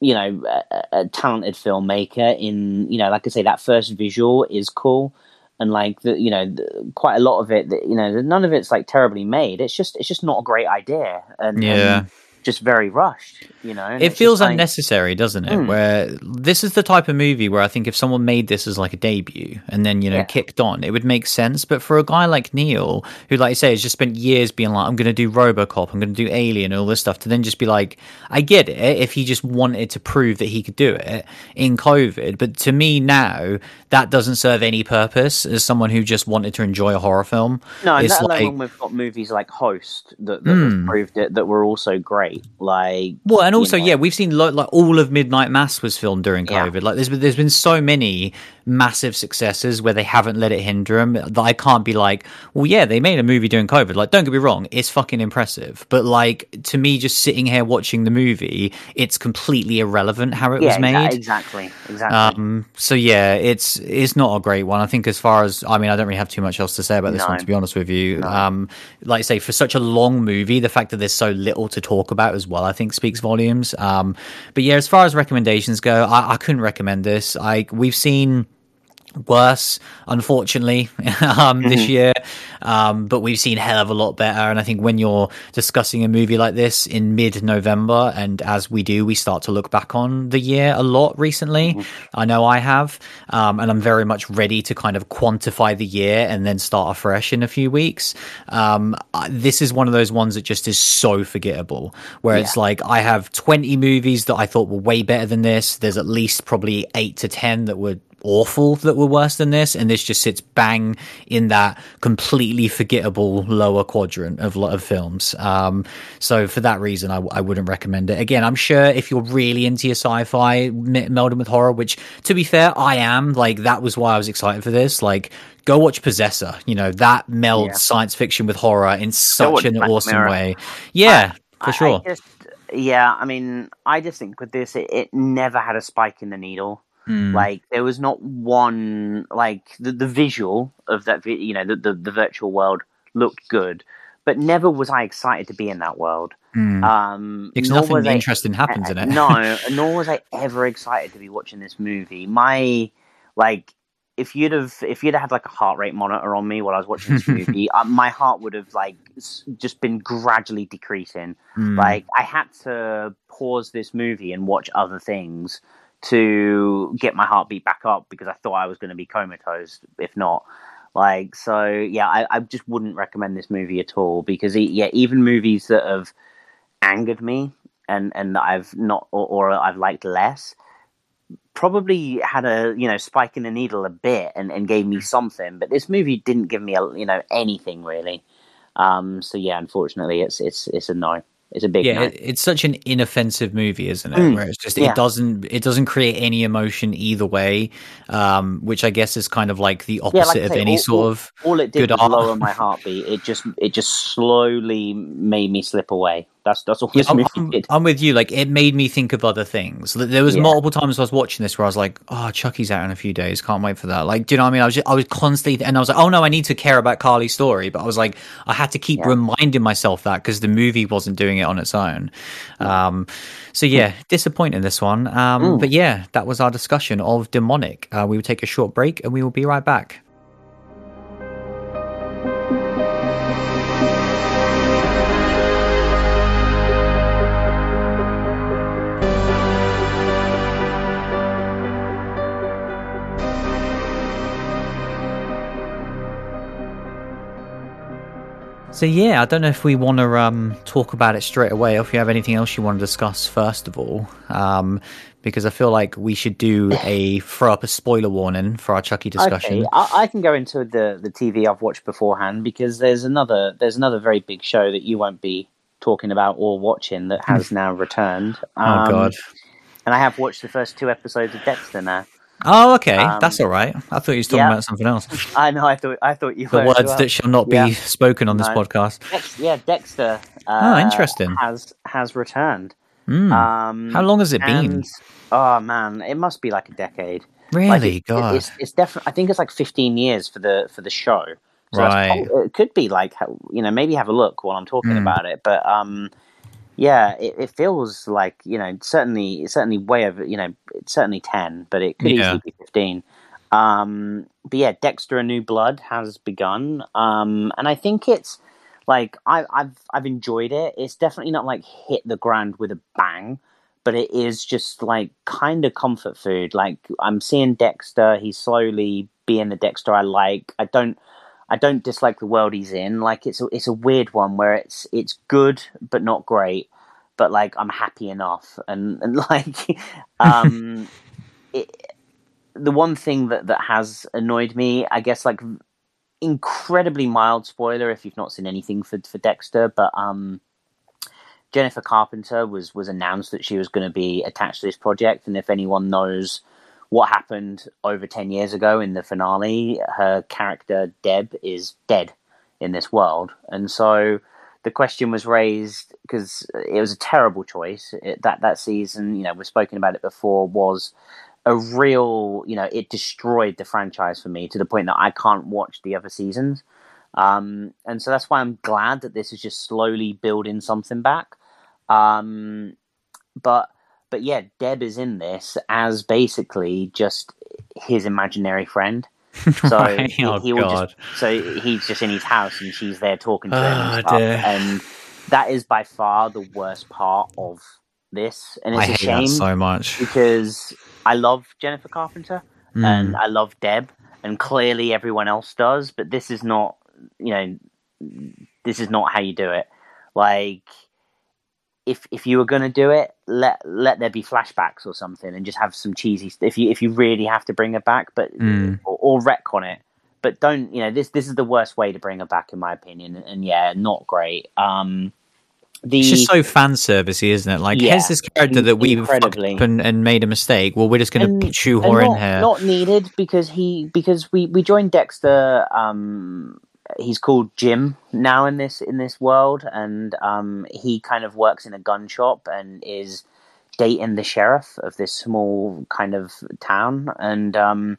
you know a, a talented filmmaker in you know like i say that first visual is cool. And like the you know the, quite a lot of it you know none of it's like terribly made. It's just it's just not a great idea. And, Yeah. and just very rushed you know It feels like- unnecessary, doesn't it? Mm. Where this is the type of movie where I think if someone made this as like a debut and then, you know, Yeah. kicked on, it would make sense. But for a guy like Neill, who, like I say, has just spent years being like, I'm going to do Robocop, I'm going to do Alien, all this stuff, to then just be like, I get it if he just wanted to prove that he could do it in COVID. But to me now, that doesn't serve any purpose as someone who just wanted to enjoy a horror film. no it's let alone like- when we've got movies like host that, that Mm. have proved it that were also great like Well, and you also, know. yeah, we've seen lo- like all of Midnight Mass was filmed during Yeah. COVID. Like, there's been, there's been so many massive successes where they haven't let it hinder them that I can't be like, well, yeah, they made a movie during COVID. Like, don't get me wrong, it's fucking impressive. But like to me, just sitting here watching the movie, it's completely irrelevant how it yeah was made. exactly exactly Um, so yeah, it's it's not a great one. I think as far as I mean, I don't really have too much else to say about this No. one, to be honest with you. No. Um, like I say, for such a long movie, the fact that there's so little to talk about as well, I think speaks volumes. Um, but yeah, as far as recommendations go, I, I couldn't recommend this. I we've seen worse, unfortunately, (laughs) um, this year. Um, but we've seen hell of a lot better. And I think when you're discussing a movie like this in mid November, and as we do, we start to look back on the year a lot recently. I know I have. Um, and I'm very much ready to kind of quantify the year and then start afresh in a few weeks. Um, I- this is one of those ones that just is so forgettable, where it's like I have 20 movies that I thought were way better than this. There's at least probably eight to 10 that were awful that were worse than this and this just sits bang in that completely forgettable lower quadrant of lot of films um so for that reason I, I wouldn't recommend it again i'm sure if you're really into your sci-fi m- melding with horror which to be fair i am like that was why i was excited for this like go watch possessor you know that melds Yeah. science fiction with horror in such an Black awesome Mirror. way yeah for sure I just, yeah, I mean, I just think with this, it, it never had a spike in the needle. Mm. Like there was not one like the, the visual of that, you know, the, the the virtual world looked good, but never was I excited to be in that world. Mm. Um, because nothing was I- interesting happens in it no, (laughs) nor was I ever excited to be watching this movie. My like, if you'd have if you'd have had like a heart rate monitor on me while I was watching this (laughs) movie, uh, my heart would have like s- just been gradually decreasing. Mm. Like I had to pause this movie and watch other things to get my heartbeat back up because I thought I was going to be comatose if not. Like so, yeah, I, I just wouldn't recommend this movie at all because yeah, even movies that have angered me and and I've not or, or I've liked less probably had a you know spike in the needle a bit and, and gave me something but this movie didn't give me a you know anything really. Um so yeah unfortunately it's it's it's a no it's a big yeah it, it's such an inoffensive movie isn't it? Mm, where it's just yeah. it doesn't it doesn't create any emotion either way um which i guess is kind of like the yeah, opposite like of say, any all, sort all- of all it did good was art. lower my heartbeat. It just it just slowly made me slip away That's that's all Yeah, this I'm, movie I'm- did. I'm with you. Like, it made me think of other things. There was Yeah. multiple times I was watching this where I was like, "Oh, Chucky's out in a few days. Can't wait for that." Like, do you know what I mean? I was just, I was constantly, and I was like, "Oh no, I need to care about Carly's story." But I was like, I had to keep Yeah. reminding myself that because the movie wasn't doing it on its own. Um, so yeah, disappointing this one. Um, Mm. But yeah, that was our discussion of demonic. Uh, we will take a short break and we will be right back. So yeah, I don't know if we want to um, talk about it straight away, or if you have anything else you want to discuss first of all, um, because I feel like we should do a (coughs) throw up a spoiler warning for our Chucky discussion. Okay, I, I can go into the the TV I've watched beforehand because there's another there's another very big show that you won't be talking about or watching that has (laughs) now returned. oh Um, god. And I have watched the first two episodes of Dexter now. Oh okay, um, that's all right. I thought you were talking yeah. about something else. (laughs) I know. I thought I thought you The were words well. that shall not be Yeah. spoken on this No. podcast. Dex, yeah, Dexter. Uh, Oh, interesting. Has has returned. Hmm. Um, How long has it been? Oh man, it must be like a decade. Really? Like, it- God. it's it's definitely. I think it's like fifteen years for the for the show. So Right. it could be like you know maybe have a look while I'm talking Mm. about it, but um, yeah, it, it feels like you know certainly certainly way over you know it's certainly ten, but it could Yeah. easily be fifteen. Um, but yeah, Dexter: A New Blood has begun, um, and I think it's like I, I've I've enjoyed it. It's definitely not like hit the ground with a bang, but it is just like kind of comfort food. Like I'm seeing Dexter, he's slowly being the Dexter I like. I don't I don't dislike the world he's in. Like it's a, it's a weird one where it's it's good but not great. But like I'm happy enough, and (laughs) and like um, (laughs) it, the one thing that that has annoyed me, I guess, like incredibly mild spoiler if you've not seen anything for for Dexter, but um, Jennifer Carpenter was was announced that she was going to be attached to this project, and if anyone knows what happened over ten years ago in the finale, her character Deb is dead in this world, and so the question was raised because it was a terrible choice it, that that season. You know, we've spoken about it before. Was a real, you know, it destroyed the franchise for me to the point that I can't watch the other seasons. Um, and so that's why I'm glad that this is just slowly building something back. Um, but but yeah, Deb is in this as basically just his imaginary friend. (laughs) So Right. he, Oh, he will God. just so he's just in his house and she's there talking to him Oh, and dear. And that is by far the worst part of this. And it's I a shame so much. because I love Jennifer Carpenter Mm. and I love Deb, and clearly everyone else does. But this is not, you know, this is not how you do it. Like, if if you were gonna do it, let let there be flashbacks or something, and just have some cheesy. If you if you really have to bring her back, but Mm. or, or retcon it. But don't you know this? This is the worst way to bring her back, in my opinion. And yeah, not great. Um, the It's just so fan servicey, isn't it? Like, Yeah, here's this character that we fucked incredibly. up and, and made a mistake. Well, we're just going to and her in here. Not needed because he because we we joined Dexter. Um, he's called Jim now in this in this world, and um, he kind of works in a gun shop and is dating the sheriff of this small kind of town, and um,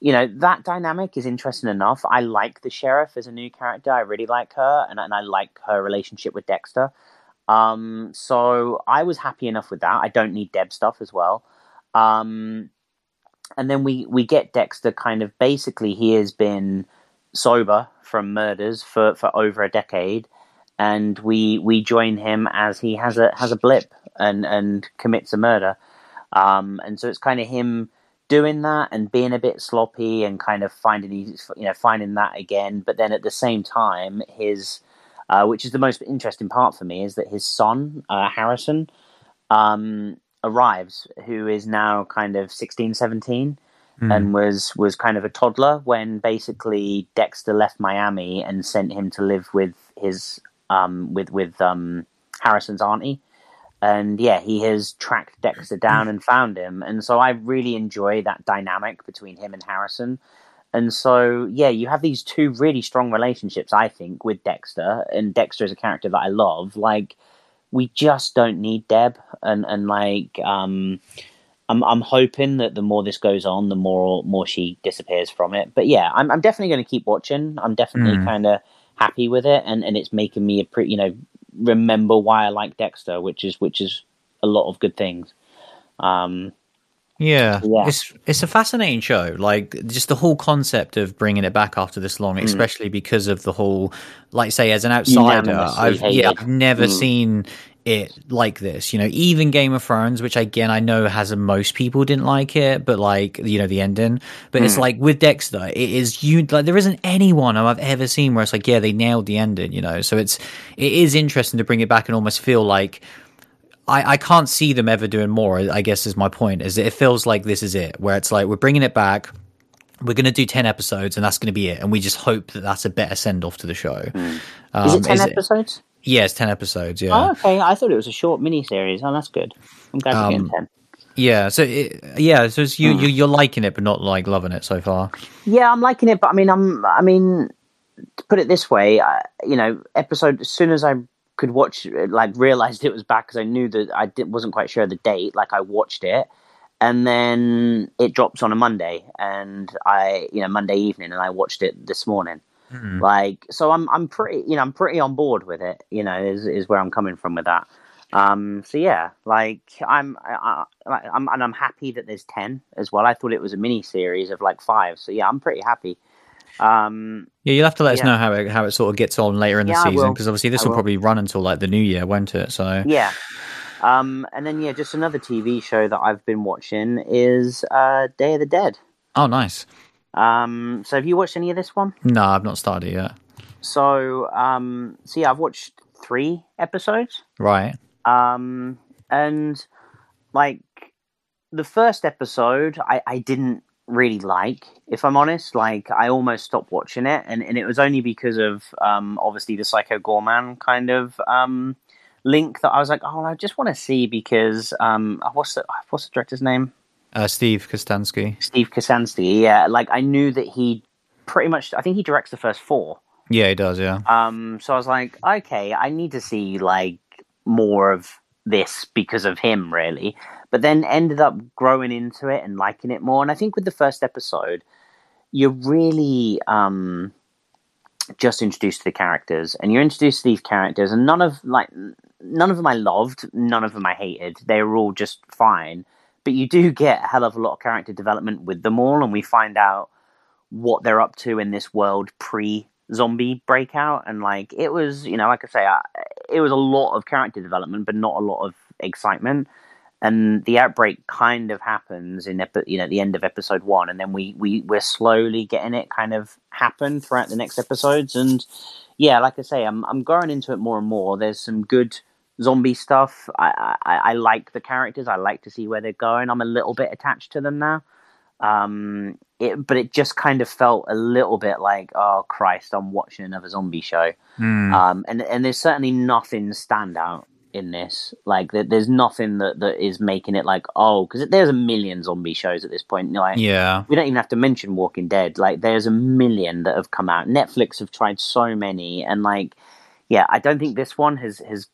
you know that dynamic is interesting enough. I like the sheriff as a new character. I really like her, and and I like her relationship with Dexter. Um, so I was happy enough with that. I don't need Deb stuff as well. Um, and then we we get Dexter kind of basically he has been sober from murders for, for over a decade, and we we join him as he has a has a blip and and commits a murder. Um, and so it's kind of him doing that and being a bit sloppy and kind of finding his, you know finding that again. But then at the same time, his uh, which is the most interesting part for me is that his son uh, Harrison um, arrives, who is now kind of 16, 17 Mm. and was was kind of a toddler when basically Dexter left Miami and sent him to live with his um, with with um, Harrison's auntie. And yeah, he has tracked Dexter (clears throat) down and found him, and so I really enjoy that dynamic between him and Harrison. And so yeah, you have these two really strong relationships, I think, with Dexter, and Dexter is a character that I love. Like we just don't need Deb, and and like um, I'm I'm hoping that the more this goes on, the more more she disappears from it. But yeah, I'm I'm definitely going to keep watching. I'm definitely mm. kind of happy with it, and and it's making me a pretty you know remember why I like Dexter, which is which is a lot of good things. Um, yeah. yeah, it's it's a fascinating show. Like just the whole concept of bringing it back after this long, mm. especially because of the whole, like say, as an outsider, I've yeah, I've never mm. seen it like this. You know, even Game of Thrones, which again I know has a, most people didn't like it, but like you know the ending. But mm. it's like with Dexter, it is you like there isn't anyone I've ever seen where it's like yeah they nailed the ending. You know, so it's it is interesting to bring it back and almost feel like I, I can't see them ever doing more. I guess is my point. Is it feels like this is it, where it's like we're bringing it back. We're going to do ten episodes, and that's going to be it. And we just hope that that's a better send off to the show. Mm. Um, is it ten is episodes? Yeah, it's ten episodes. Yeah. Oh, okay. I thought it was a short mini series. Oh, that's good. I'm glad um, you're getting ten. Yeah, so it, yeah, so you, mm. you you're liking it, but not like loving it so far. Yeah, I'm liking it, but I mean, I'm I mean, to put it this way, I, you know, episode as soon as I could watch, like, realized it was back because I knew that I did, wasn't quite sure the date. Like, I watched it, and then it drops on a Monday, and I, you know, Monday evening, and I watched it this morning. Mm. Like, so I'm, I'm pretty, you know, I'm pretty on board with it. You know, is is where I'm coming from with that. Um, so yeah, like I'm, I, I'm, and I'm happy that there's ten as well. I thought it was a mini series of like five. So yeah, I'm pretty happy. Um, yeah, you'll have to let us know how it how it sort of gets on later in the yeah, season because obviously this will, will, probably run until like the new year, won't it? So yeah. Um, and then yeah, just another TV show that I've been watching is uh, Day of the Dead. Oh, nice. Um, so have you watched any of this one? No, I've not started it yet. So um, so yeah, I've watched three episodes. Right. Um, and like the first episode, I I didn't really like, if I'm honest. Like, I almost stopped watching it, and, and it was only because of um, obviously the Psycho Goreman kind of um, link that I was like, oh, I just want to see because um, what's the what's the director's name? Uh, Steve Kostanski. Steve Kostanski. Yeah, like I knew that he pretty much. I think he directs the first four. Yeah, he does. Yeah. Um. So I was like, okay, I need to see like more of this because of him, really but then ended up growing into it and liking it more. And I think with the first episode, you're really um, just introduced to the characters, and you're introduced to these characters, and none of like none of them I loved, none of them I hated. They were all just fine. But you do get a hell of a lot of character development with them all, and we find out what they're up to in this world pre zombie breakout and like it was you know like i say I, it was a lot of character development but not a lot of excitement and the outbreak kind of happens in epi- you know the end of episode one, and then we we we're slowly getting it kind of happen throughout the next episodes. And yeah, like I say, I'm I'm growing into it more and more. There's some good zombie stuff. I, I I like the characters. I like to see where they're going. I'm a little bit attached to them now. Um, it, but it just kind of felt a little bit like, oh Christ, I'm watching another zombie show. Mm. Um, and and there's certainly nothing standout in this. Like, there's nothing that, that is making it like, oh, because there's a million zombie shows at this point. Like, yeah, we don't even have to mention Walking Dead. Like, there's a million that have come out. Netflix have tried so many, and like, yeah, I don't think this one has has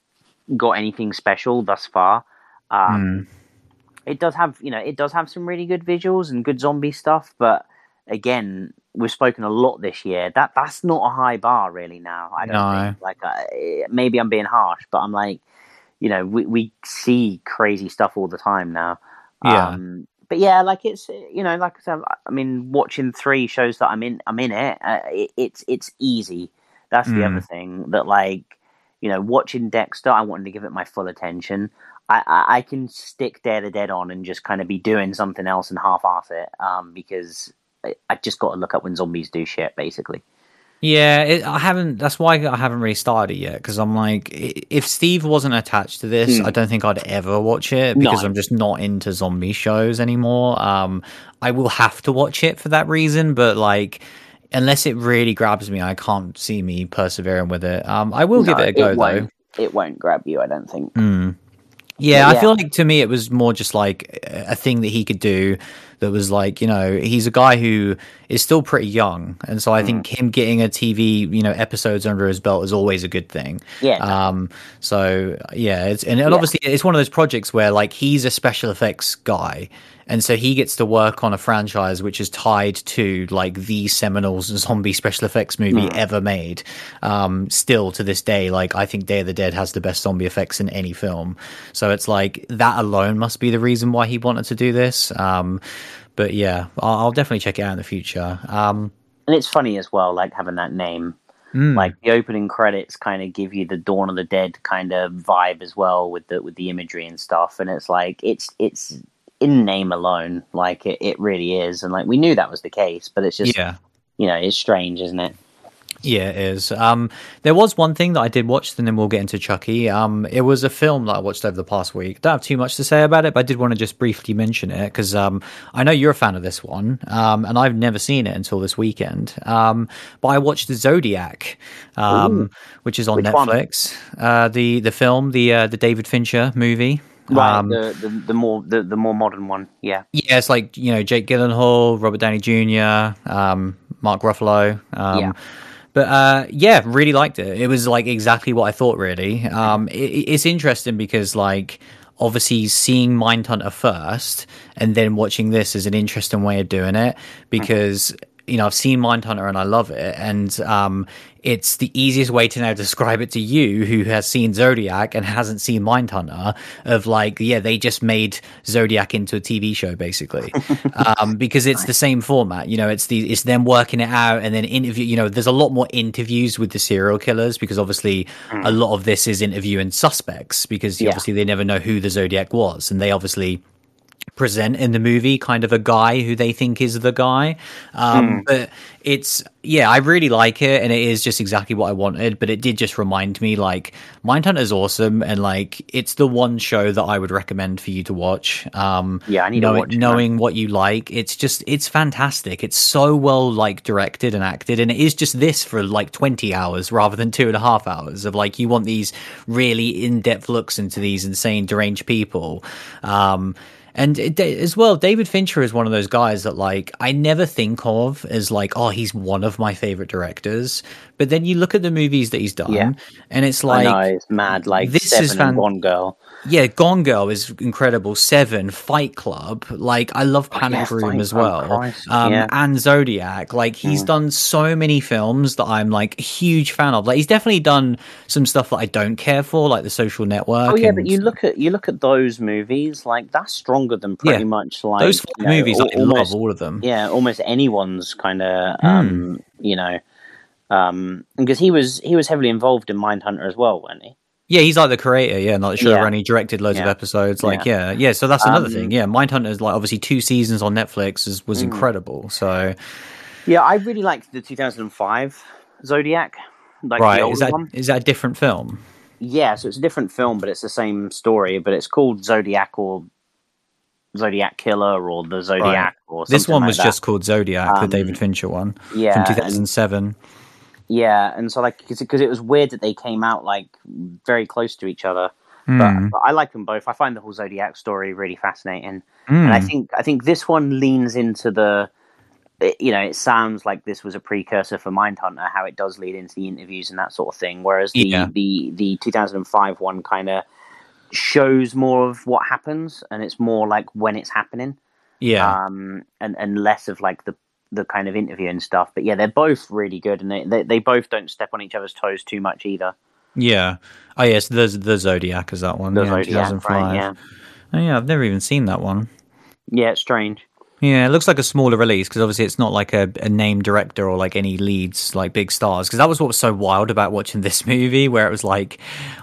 got anything special thus far. Um, mm. It does have, you know, it does have some really good visuals and good zombie stuff, but again, we've spoken a lot this year. That that's not a high bar really now. I don't no. think. Like, uh, maybe I'm being harsh, but I'm like, you know, we, we see crazy stuff all the time now. Yeah. Um, but yeah, like it's you know, like I said, I mean, watching three shows that I'm in, I'm in it. Uh, it it's it's easy. That's the mm. other thing that like you know, watching Dexter, I wanted to give it my full attention. I, I, I can stick Dare the Dead on and just kind of be doing something else and half-ass it um, because I, I just got to look up when zombies do shit, basically. Yeah, it, I haven't. That's why I haven't really started yet because I'm like, if Steve wasn't attached to this, mm. I don't think I'd ever watch it because no. I'm just not into zombie shows anymore. Um, I will have to watch it for that reason, but like, unless it really grabs me, I can't see me persevering with it. Um, I will no, give it a go it though. It won't grab you, I don't think. Mm. Yeah, yeah, I feel like to me it was more just like a thing that he could do that was like, you know, he's a guy who is still pretty young, and so I mm. think him getting a TV, you know, episodes under his belt is always a good thing. Yeah. Um. So yeah, it's and, and yeah. obviously it's one of those projects where like he's a special effects guy and so he gets to work on a franchise which is tied to like the seminal zombie special effects movie mm. ever made. Um, still to this day, like I think Day of the Dead has the best zombie effects in any film. So it's like that alone must be the reason why he wanted to do this. Um, but yeah, I'll, I'll, definitely check it out in the future. Um, and it's funny as well, like having that name. Mm. Like the opening credits kind of give you the Dawn of the Dead kind of vibe as well with the with the imagery and stuff, and it's like it's it's in name alone, like it, it really is, and like we knew that was the case, but it's just yeah, you know, it's strange, isn't it? Yeah, it is. Um, there was one thing that I did watch, and then we'll get into Chucky. Um, it was a film that I watched over the past week. Don't have too much to say about it, but I did want to just briefly mention it because um, I know you're a fan of this one, um, and I've never seen it until this weekend. Um, but I watched the Zodiac, um, which is on Which Netflix. Uh, the the film, the uh, the David Fincher movie. Right, um, the, the, the more the, the more modern one, yeah. Yeah, it's like you know Jake Gyllenhaal, Robert Downey Jr., um, Mark Ruffalo. Um, yeah. But uh, yeah, really liked it. It was like exactly what I thought. Really, um, it, it's interesting because like obviously seeing Mindhunter first and then watching this is an interesting way of doing it because you know I've seen Mindhunter and I love it, and um, it's the easiest way to now describe it to you who has seen Zodiac and hasn't seen Mindhunter of like, yeah, they just made Zodiac into a TV show basically. (laughs) um, because it's the same format, you know, it's the, it's them working it out and then interview, you know, there's a lot more interviews with the serial killers because obviously mm. a lot of this is interviewing suspects because yeah. obviously they never know who the Zodiac was and they obviously present in the movie kind of a guy who they think is the guy. Um, mm. but it's yeah i really like it and it is just exactly what i wanted but it did just remind me like mindhunter is awesome and like it's the one show that i would recommend for you to watch. Um yeah i need know, to watch knowing what you like it's just it's fantastic. It's so well like directed and acted and it is just this for like 20 hours rather than two and a half hours of like you want these really in-depth looks into these insane deranged people. Um and it, as well, David Fincher is one of those guys that like I never think of as like, oh, he's one of my favorite directors. But then you look at the movies that he's done, yeah. and it's like, know, it's mad. Like this is fan- Gone Girl. Yeah, Gone Girl is incredible. Seven, Fight Club, like I love Panic oh, Room as well, um, yeah. and Zodiac. Like he's mm. done so many films that I'm like a huge fan of. Like he's definitely done some stuff that I don't care for, like The Social Network. Oh yeah, and, but you look at you look at those movies, like that's stronger than pretty yeah, much like those you know, movies. Al- I almost, love all of them. Yeah, almost anyone's kind of hmm. um, mm. you know, um, because he was he was heavily involved in Mindhunter as well, wasn't he? Yeah, he's like the creator, yeah, not showrunner. Yeah. He directed loads yeah. of episodes. Like, yeah. yeah, yeah. So that's another um, thing. Yeah, Mindhunter is like obviously two seasons on Netflix is, was mm. incredible. So, yeah, I really liked the 2005 Zodiac. Like right, is that is that a different film? Yeah, so it's a different film, but it's the same story. But it's called Zodiac or Zodiac Killer or the Zodiac right. or this one like was that. just called Zodiac, um, the David Fincher one, yeah, from 2007. And, yeah, and so like because it was weird that they came out like very close to each other. Mm. But, hmm. but, I like them both. I find the whole Zodiac story really fascinating, mm. and I hmm. think I think this one leans into the. It, you know, it sounds like this was a precursor for Mindhunter, how it does lead into the interviews and that sort of thing. Whereas the yeah. the the 2005 one kind of shows more of what happens, and it's more like when it's happening. Yeah. Um, and and less of like the the kind of interview and stuff. But yeah, they're both really good, and they, they, they both don't step on each other's toes too much either. Yeah. Oh yes, the the Zodiac is that one. The yeah, Zodiac, right, yeah. Oh yeah, I've never even seen that one. Yeah, it's strange. Yeah, it looks like a smaller release because obviously it's not like a, a name director or like any leads like big stars. Because that was what was so wild about watching (laughs) this movie, where it was like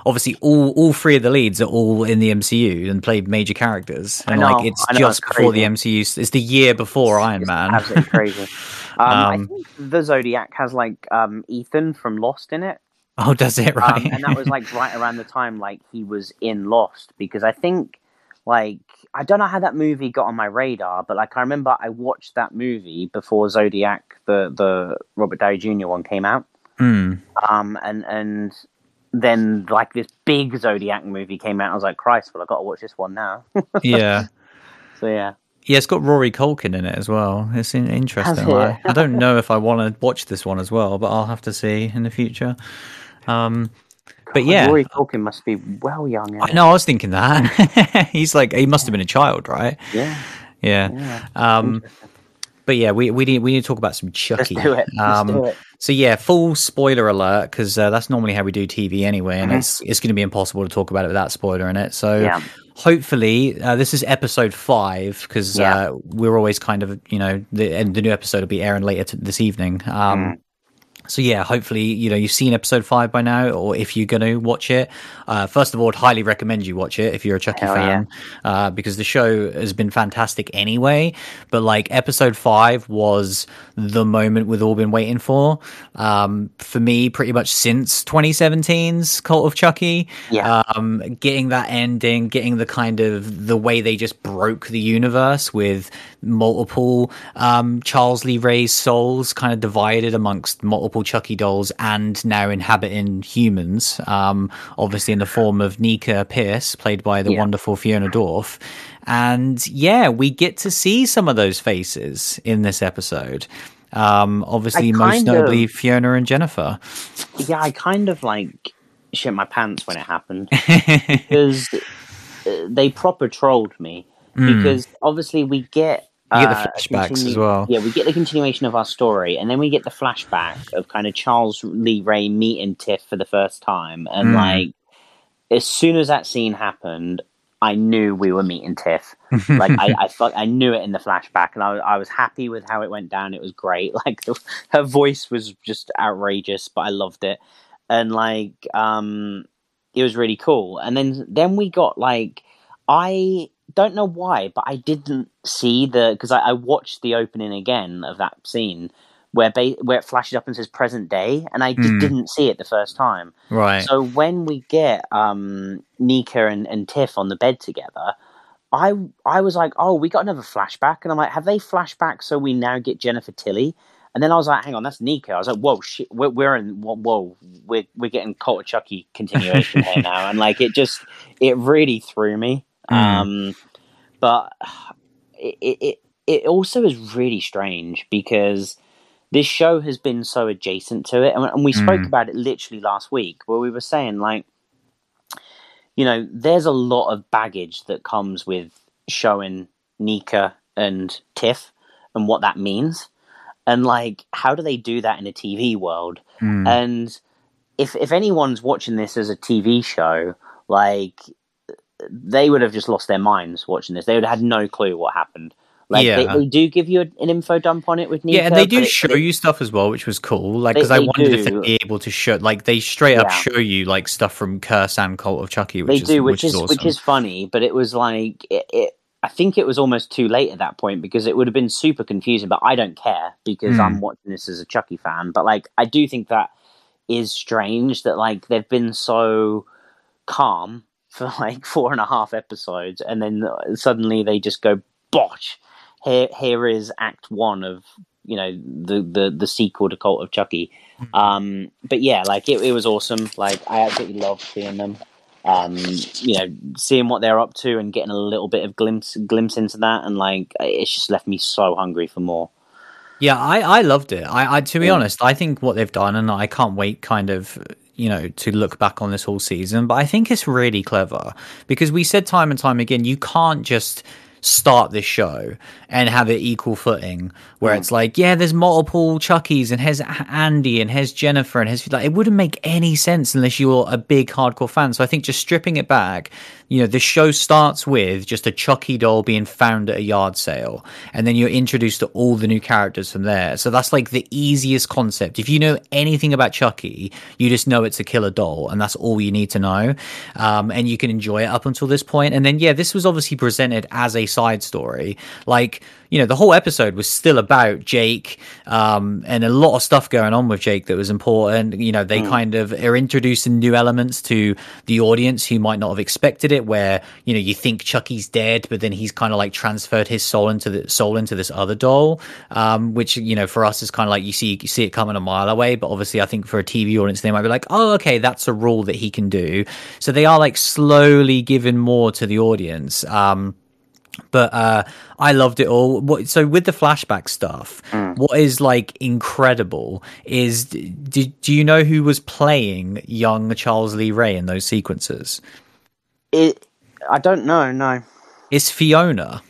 obviously all all three of the leads are all in the MCU and played major characters, and know, like it's know, just before the MCU. It's the year before it's, Iron Man. Absolutely crazy. Um, (laughs) um, I think the Zodiac has like um, Ethan from Lost in it. Oh, does it (laughs) um, right? and that was like right around the time like he was in Lost because I think like I don't know how that movie got on my radar, but like I remember I watched that movie before Zodiac, the the Robert Downey Jr. one came out. Mm. Um, and and then like this big Zodiac movie came out. I was like, Christ, well, I got to watch this one now. (laughs) yeah. So yeah. Yeah, it's got Rory Culkin in it as well. It's interesting. I, I don't know if I want to watch this one as well, but I'll have to see in the future. Um, but yeah, Rory Culkin must be well young. I know. I was thinking that (laughs) he's like he must have been a child, right? Yeah. Yeah. yeah. Um, but yeah, we we need we need to talk about some Chucky. Let's do it. Let's um, do it. So yeah, full spoiler alert because uh, that's normally how we do TV anyway, and mm-hmm. it's it's going to be impossible to talk about it without spoiler in it. So yeah. hopefully, uh, this is episode five because yeah. uh, we're always kind of you know the and the new episode will be airing later this evening. Um, mm so yeah, hopefully you know you've seen episode five by now, or if you're going to watch it, uh, first of all, I'd highly recommend you watch it if you're a Chucky Hell fan, yeah. uh, because the show has been fantastic anyway. But like episode five was the moment we've all been waiting for. Um, for me, pretty much since 2017's Cult of Chucky. Yeah. Um, getting that ending, getting the kind of the way they just broke the universe with multiple um, Charles Lee Ray's souls kind of divided amongst multiple Chucky dolls and now inhabiting humans. Um, obviously in the form of Nica Pierce, played by the yeah. wonderful Fiona Dourif. And yeah, we get to see some of those faces in this episode. Um, obviously, most notably of, Fiona and Jennifer. Yeah, I kind of like shit my pants when it happened (laughs) because uh, they proper trolled me. Mm. Because obviously, we get you get the uh, flashbacks continue, as well. Yeah, we get the continuation of our story, and then we get the flashback of kind of Charles Lee Ray meeting Tiff for the first time, and mm. like as soon as that scene happened, I knew we were meeting Tiff. (laughs) Like I, I thought I knew it in the flashback, and I, I was happy with how it went down. It was great. (laughs) Like the, her voice was just outrageous, but I loved it, and like um, it was really cool. And then then we got like I don't know why, but I didn't see the because I, I, watched the opening again of that scene where ba- where it flashes up and says present day, and I mm. didn't see it the first time. Right. So when we get um, Nica and, and Tiff on the bed together, I I was like, oh, we got another flashback, and I'm like, have they flashback so we now get Jennifer Tilly? And then I was like, hang on, that's Nica. I was like, whoa, shit, we're, we're in, whoa, we're, we're getting Cult of Chucky continuation here (laughs) now. And like, it just, it really threw me. Mm. Um, but it, it it also is really strange because this show has been so adjacent to it, and, and we spoke mm. about it literally last week, where we were saying like, you know, there's a lot of baggage that comes with showing Nica and Tiff and what that means, and like, how do they do that in a TV world? Mm. And if if anyone's watching this as a TV show, like they would have just lost their minds watching this. They would have had no clue what happened. Like yeah. they, they, do give you an info dump on it with Nica, Yeah, and they do show it, you stuff as well, which was cool. Like because I wondered do. if they'd be able to show, like they straight up yeah. show you like stuff from Curse and Cult of Chucky. Which they is, do, which, which is, is awesome. which is funny. But it was like it, it, I think it was almost too late at that point because it would have been super confusing. But I don't care because mm. I'm watching this as a Chucky fan. But like I do think that is strange that like they've been so calm for (laughs) like four and a half episodes, and then suddenly they just go botch. Here, here is Act One of you know the the the sequel to Cult of Chucky. Mm-hmm. Um, but yeah, like it, it was awesome. Like I absolutely loved seeing them. Um, you know, seeing what they're up to and getting a little bit of glimpse glimpse into that, and like it's just left me so hungry for more. Yeah, I, I loved it. I, I to be yeah. honest, I think what they've done, and I can't wait, kind of you know, to look back on this whole season. But I think it's really clever because we said time and time again, you can't just start this show and have it equal footing where mm. it's like yeah there's multiple chuckies and here's andy and here's jennifer and here's like it wouldn't make any sense unless you're a big hardcore fan so i think just stripping it back you know, the show starts with just a Chucky doll being found at a yard sale, and then you're introduced to all the new characters from there. So that's like the easiest concept. If you know anything about Chucky, you just know it's a killer doll, and that's all you need to know. Um, and you can enjoy it up until this point. And then, yeah, this was obviously presented as a side story. Like, you know, the whole episode was still about Jake, um, and a lot of stuff going on with Jake that was important. You know, they mm. kind of are introducing new elements to the audience who might not have expected it, where, you know, you think Chucky's dead, but then he's kind of like transferred his soul into the soul into this other doll, um, which, you know, for us is kind of like you see, you see it coming a mile away. But obviously, I think for a TV audience, they might be like, oh, okay, that's a rule that he can do. So they are like slowly giving more to the audience. Um, but uh, I loved it all. What, so with the flashback stuff, Mm. what is like incredible is do, do you know who was playing young Charles Lee Ray in those sequences? It, I don't know. No, It's Fiona.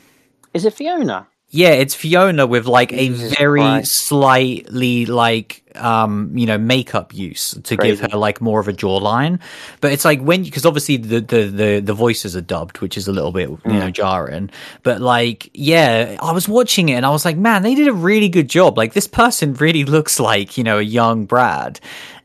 is it Fiona? Yeah, it's Fiona with like Jesus a very Christ. slightly like um you know makeup use to give her like more of a jawline. But it's like when because obviously the, the the the voices are dubbed, which is a little bit you Mm. know jarring. But like yeah, I was watching it and I was like, man, they did a really good job. Like this person really (laughs) looks like you know a young Brad.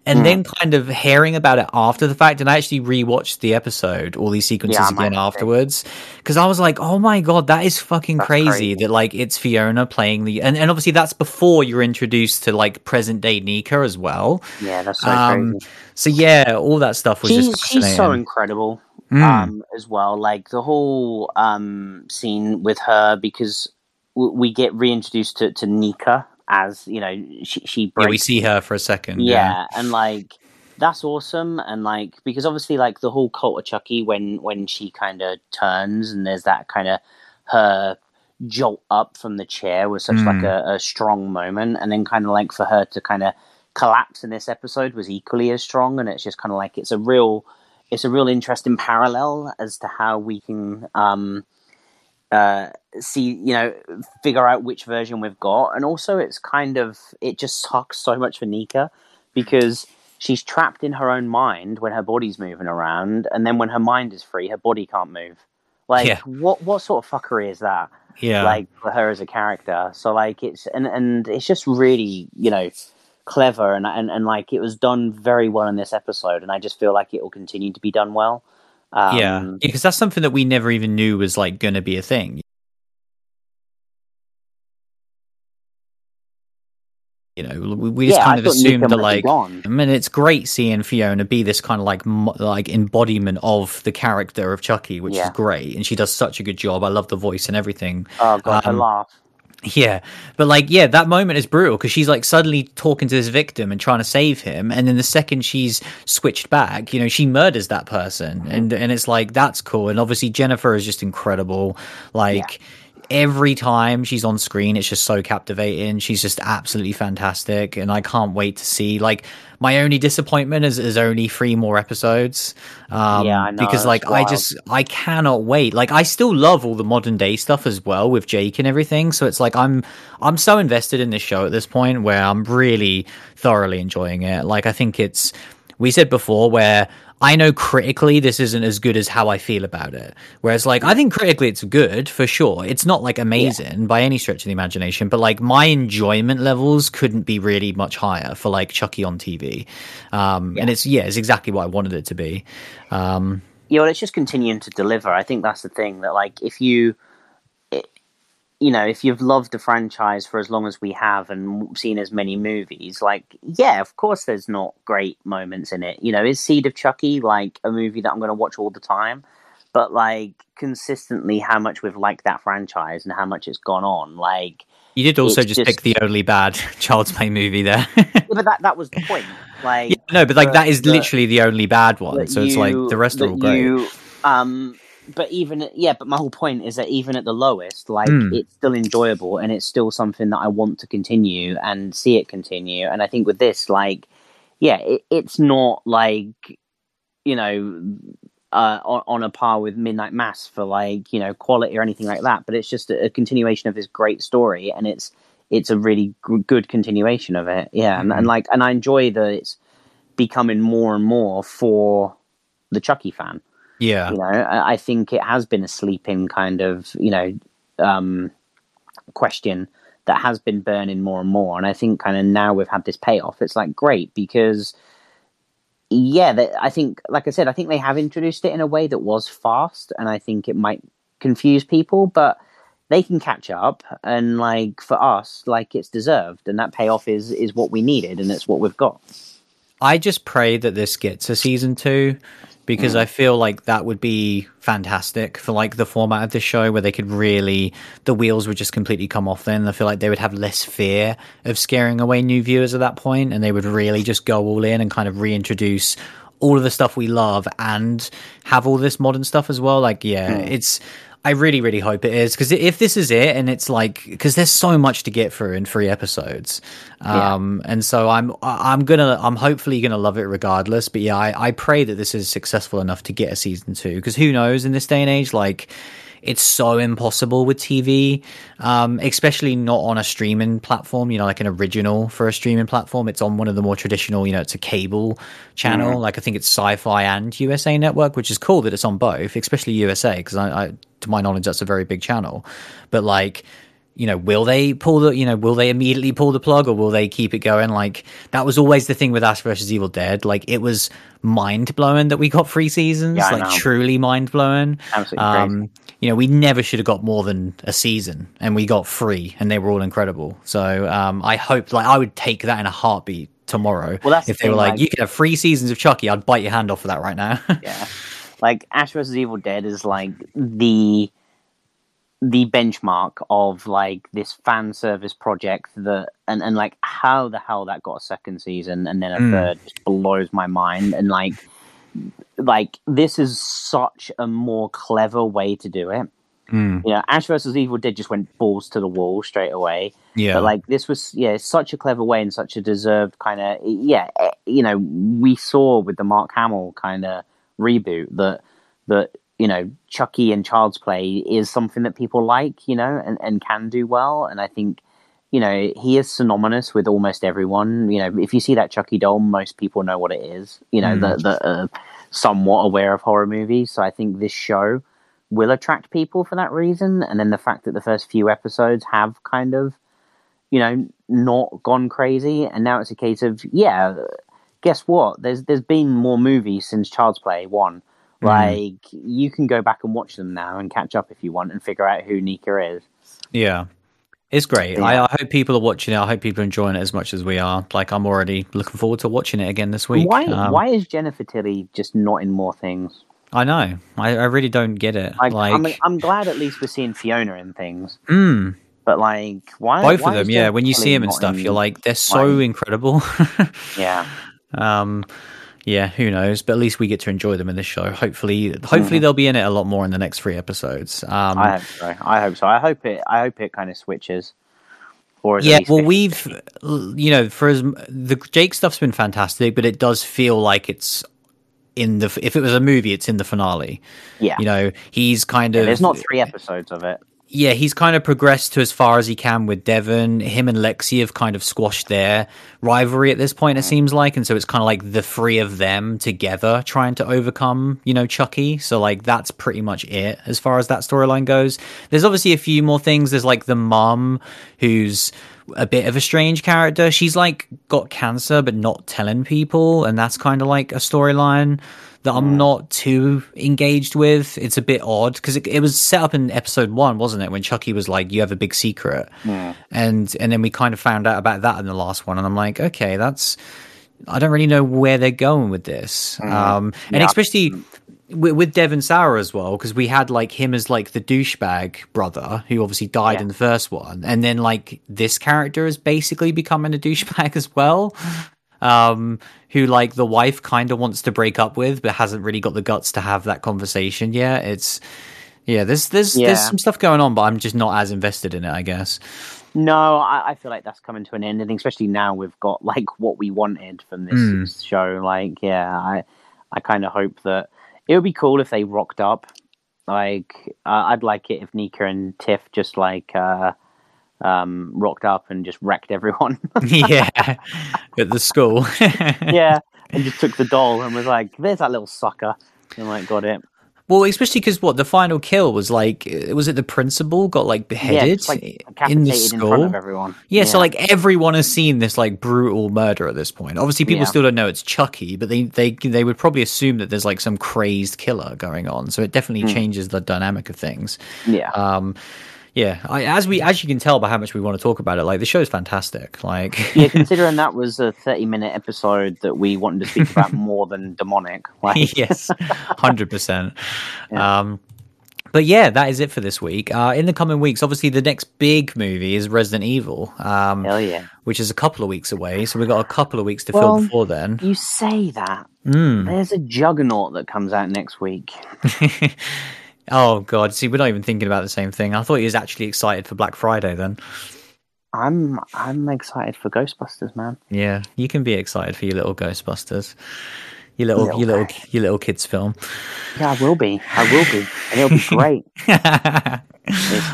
Mm. And then kind of hearing about it after the fact, and I actually rewatched the episode, all these sequences Yeah, again afterwards, because I was like, "Oh my god, that is fucking crazy, crazy. that like it's Fiona playing the and, and obviously that's before you're introduced to like present day Nica as well. Yeah, that's so Um, crazy. so yeah, all that stuff was She's just she's so incredible. Mm. Um, as well, like the whole um scene with her because we get reintroduced to to Nica as you know she she yeah, we see her for a second. yeah, and like that's awesome and like because obviously like the whole cult of chucky when when she kind of turns and there's that kind of her jolt up from the chair was such like Mm. a, a strong moment and then kind of like for her to kind of collapse in this episode was equally as strong and it's just kind of like it's a real it's a real interesting parallel as to how we can um uh see you know figure out which version we've got. And also it's kind of it just sucks so much for Nica because she's trapped in her own mind when her body's moving around. And then when her mind is free her body can't move. Like Yeah. what what sort of fuckery is that? Yeah. like for her as a character. So like it's and and it's just really you know clever. And and, and like it was done very well in this episode. And i just feel like it will continue to be done well um, yeah, because that's something that we never even knew was like going to be a thing. You know, we, we just yeah, kind I of assumed that like gone. I mean, it's great seeing Fiona be this kind of like mo- like embodiment of the character of Chucky, which is great, and she does such a good job. I love the voice and everything. oh god um, laugh Yeah, but like, yeah, that moment is brutal because she's like suddenly talking to this victim and trying to save him, and then the second she's switched back, you know, she murders that person, mm-hmm. and and it's like that's cool. And obviously Jennifer is just incredible. Like every time she's on screen, it's just so captivating. She's just absolutely fantastic, and I can't wait to see. Like my only disappointment is is only three more episodes. Um, Yeah, know, because like I just I cannot wait. Like I still love all the modern day stuff as well with Jake and everything. So it's like I'm I'm so invested in this show at this point where I'm really thoroughly enjoying it. Like I think it's we said before where I know critically this isn't as good as how I feel about it. Whereas like I think critically it's good for sure. It's not like amazing by any stretch of the imagination, but like my enjoyment levels couldn't be really much higher for like Chucky on TV. Um and it's yeah, it's exactly what I wanted it to be. Um yeah, well, it's just continuing to deliver. I think that's the thing that, like, if you, you know, if you've loved the franchise for as long as we have and seen as many movies, like, yeah, of course, there's not great moments in it. You know, is Seed of Chucky like a movie that I'm going to watch all the time? But like consistently, how much we've liked that franchise and how much it's gone on, like, You did also It's just, pick the only bad (laughs) Child's Play movie there. yeah, but that that was the point. (laughs) Like, Yeah, no, but like that is literally the only bad one. So it's like the rest are all great. you, um, but even yeah, but my whole point is that even at the lowest, like Mm. it's still enjoyable and it's still something that I want to continue and see it continue. And I think with this, like, yeah, it, it's not like you know uh, on, on a par with Midnight Mass for like you know quality or anything like that. But it's just a, a continuation of this great story, and it's it's a really g- good continuation of it. Yeah, and, and like and I enjoy that it's becoming more and more for the Chucky fan. Yeah. You know, I, think it has been a sleeping kind of you know um, question that has been burning more and more, and I think kind of now we've had this payoff. It's like great because yeah, I think like I said, I think they have introduced it in a way that was fast, and I think it might confuse people, but they can catch up and like for us like it's deserved and that payoff is is what we needed and it's what we've got I just pray that this gets a season two because Mm. I feel like that would be fantastic for like the format of the show where they could really the wheels would just completely come off then. I feel like they would have less fear of scaring away new viewers at that point and they would really just go all in and kind of reintroduce all of the stuff we love and have all this modern stuff as well. Like, yeah, Mm. it's I really, really hope it is because if this is it, and it's like because there's so much to get through in three episodes, um, yeah. and so I'm I'm gonna I'm hopefully gonna love it regardless. But yeah, I, I pray that this is successful enough to get a season two because who knows in this day and age, like it's so impossible with TV, um, especially not on a streaming platform, you know, like an original for a streaming platform. It's on one of the more traditional, you know, it's a cable channel. Mm. Like I think it's Syfy and USA Network, which is cool that it's on both, especially USA, because I, I, to my knowledge, that's a very big channel. But like, you know, will they pull the, you know, will they immediately pull the plug or will they keep it going? Like that was always the thing with Ash versus Evil Dead. Like it was mind blowing that we got three seasons, yeah, like truly mind blowing. Absolutely um, you know, we never should have got more than a season, and we got three, and they were all incredible. So um, I hope, like, I would take that in a heartbeat tomorrow. Well, if they were like, like, you could have three seasons of Chucky, I'd bite your hand off for that right now. (laughs) yeah, like Ash versus Evil Dead is like the the benchmark of like this fan service project that and, and like how the hell that got a second season and then a mm. third just blows my mind and like like this is such a more clever way to do it. Mm. You know, Ash versus Evil Dead just went balls to the wall straight away. Yeah, but like this was yeah, such a clever way and such a deserved kind of yeah. Eh, you know, we saw with the Mark Hamill kind of reboot that that you know Chucky and Child's Play is something that people like, you know, and and can do well. And I think you know, he is synonymous with almost everyone. You know, if you see that Chucky doll, most people know what it is. You know, mm. the the uh, somewhat aware of horror movies. So I think this show will attract people for that reason. And then the fact that the first few episodes have kind of, you know, not gone crazy, and now it's a case of yeah. Guess what? There's there's been more movies since Child's Play Mm. Like you can go back and watch them now and catch up if you want and figure out who Nica is. Yeah, it's great. Yeah. I, I, hope people are watching it. I hope people are enjoying it as much as we are. Like I'm already looking forward to watching it again this week. Why? Um, why is Jennifer Tilly just not in more things? I know. I, I really don't get it. Like, like I'm, I'm, glad at least we're seeing Fiona in things. Mm. But like, why? Both why of them, yeah. When you see them and stuff, you're like, they're so incredible. (laughs) yeah. Um yeah, who knows? But at least we get to enjoy them in this show. Hopefully, hopefully mm. they'll be in it a lot more in the next three episodes. Um, I hope so. I hope so. I hope it. I hope it kind of switches. Or yeah, well, we've you know for as the Jake stuff's been fantastic, but it does feel like it's in the if it was a movie, it's in the finale. Yeah, you know, he's kind of. Yeah, there's not three episodes of it yeah, he's kind of progressed to as far as he can with Devon. Him and Lexi have kind of squashed their rivalry at this point, it seems like. And so it's kind of like the three of them together trying to overcome, you know, Chucky. So, like, that's pretty much it as far as that storyline goes. There's obviously a few more things. There's like the mom who's a bit of a strange character. She's like got cancer, but not telling people. And that's kind of like a storyline that I'm not too engaged with. It's a bit odd because it, it, was set up in episode one, wasn't it? When Chucky was like, "You have a big secret," yeah. and and then we kind of found out about that in the last one, and I'm like, okay, that's. I don't really know where they're going with this, mm. um, and yeah. especially with, with Devon Sawa as well, because we had like him as like the douchebag brother who obviously died yeah. in the first one, and then like this character is basically becoming a douchebag (laughs) as well um, who like the wife kind of wants to break up with, but hasn't really got the guts to have that conversation yet. It's yeah, there's there's yeah. there's some stuff going on, but I'm just not as invested in it, I guess. No, I, I, feel like that's coming to an end, and especially now we've got like what we wanted from this mm. show. Like, yeah, I I kind of hope that it would be cool if they rocked up. Like, uh, I'd like it if Nica and Tiff just like. uh um, rocked up and just wrecked everyone. (laughs) yeah, at the school. (laughs) yeah, and just took the doll and was like, "There's that little sucker," and like got it. Well, especially because what the final kill was like, was it the principal got like beheaded yeah, like in the school? In everyone. Yeah, yeah, so like everyone has seen this like brutal murder at this point. Obviously, people yeah. still don't know it's Chucky, but they they they would probably assume that there's like some crazed killer going on. So it definitely mm. changes the dynamic of things. Yeah. Um, yeah, I, as we as you can tell by how much we want to talk about it, like the show is fantastic. Like, (laughs) yeah, considering that was a thirty-minute episode that we wanted to speak about (laughs) more than demonic. Like. (laughs) yes, hundred percent. Um, but yeah, that is it for this week. Uh, in the coming weeks, obviously, the next big movie is Resident Evil. Um, Hell yeah! Which is a couple of weeks away, so we've got a couple of weeks to well, film before then. You say that. Mm. There's a Juggernaut that comes out next week. Oh God! See, we're not even thinking about the same thing. I thought he was actually excited for Black Friday. Then, I'm I'm excited for Ghostbusters, man. yeah, you can be excited for your little Ghostbusters, your little, Little your little, guy. your little kids film. Yeah, I will be. I will be, and it'll be great. (laughs)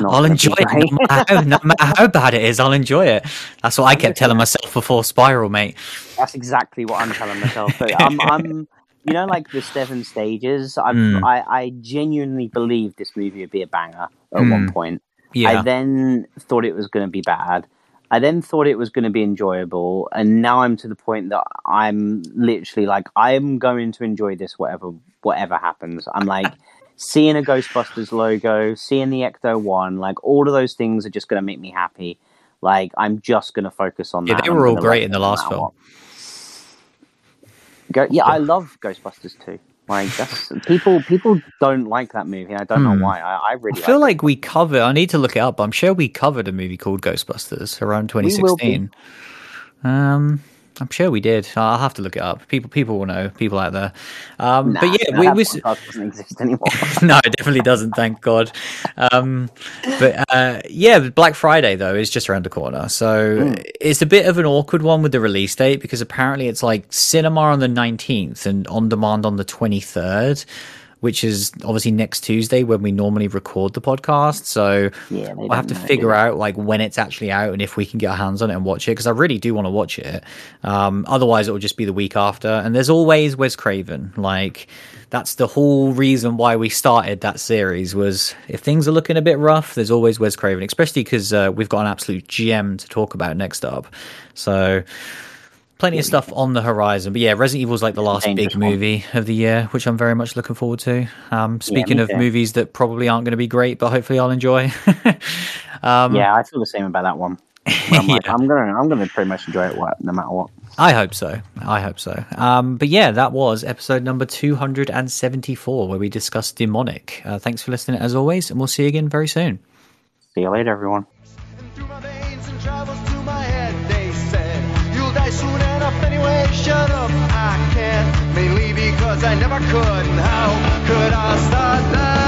I'll enjoy it. No matter, how, no matter how bad it is, I'll enjoy it. That's what I kept telling myself before Spiral, mate. That's exactly what I'm telling myself. But (laughs) I'm, I'm, you know, like the seven stages. Mm. I, I genuinely believed this movie would be a banger at Mm. one point. Yeah, I then thought it was going to be bad. I then thought it was going to be enjoyable, and now I'm to the point that I'm literally like I'm going to enjoy this whatever whatever happens. I'm like (laughs) seeing a Ghostbusters logo, seeing the Ecto One, like all of those things are just going to make me happy. Like I'm just going to focus on yeah, that. they were all great in the last film. Go, yeah, I love Ghostbusters too. Like that's people people don't like that movie. I don't Hmm. know why. I, I I feel like like we covered. I need to look it up. I'm sure we covered a movie called Ghostbusters around will be. 2016. Um, I'm sure we did. I'll have to look it up. People, people will know. People out there. Um, Nah, but yeah, that we, we doesn't exist anymore. (laughs) no, it definitely doesn't. Thank God. Um, but uh, yeah, Black Friday though is just around the corner, so it's a bit of an awkward one with the release date because apparently it's like cinema on the nineteenth and on demand on the twenty third. Which is obviously next Tuesday when we normally record the podcast. So Yeah, we'll have to figure out like when it's actually out and if we can get our hands on it and watch it because I really do want to watch it. Um, otherwise, it will just be the week after. And there's always Wes Craven. Like that's the whole reason why we started that series was if things are looking a bit rough, there's always Wes Craven, especially because uh, we've got an absolute gem to talk about next up. So. Plenty of stuff on the horizon, but yeah, Resident Evil is like the last Dangerous big one. movie of the year, which I'm very much looking forward to. Um, speaking me of too. movies that probably aren't going to be great, but hopefully I'll enjoy. (laughs) um, yeah, I feel the same about that one. (laughs) I'm, like, Yeah. I'm gonna, I'm gonna pretty much enjoy it, no matter what. I hope so. I hope so. Um, but yeah, that was episode number 274, where we discussed Demonic. Uh, thanks for listening as always, and we'll see you again very soon. See you later, everyone shut up, I can't. Mainly because I never could. And how could I start that?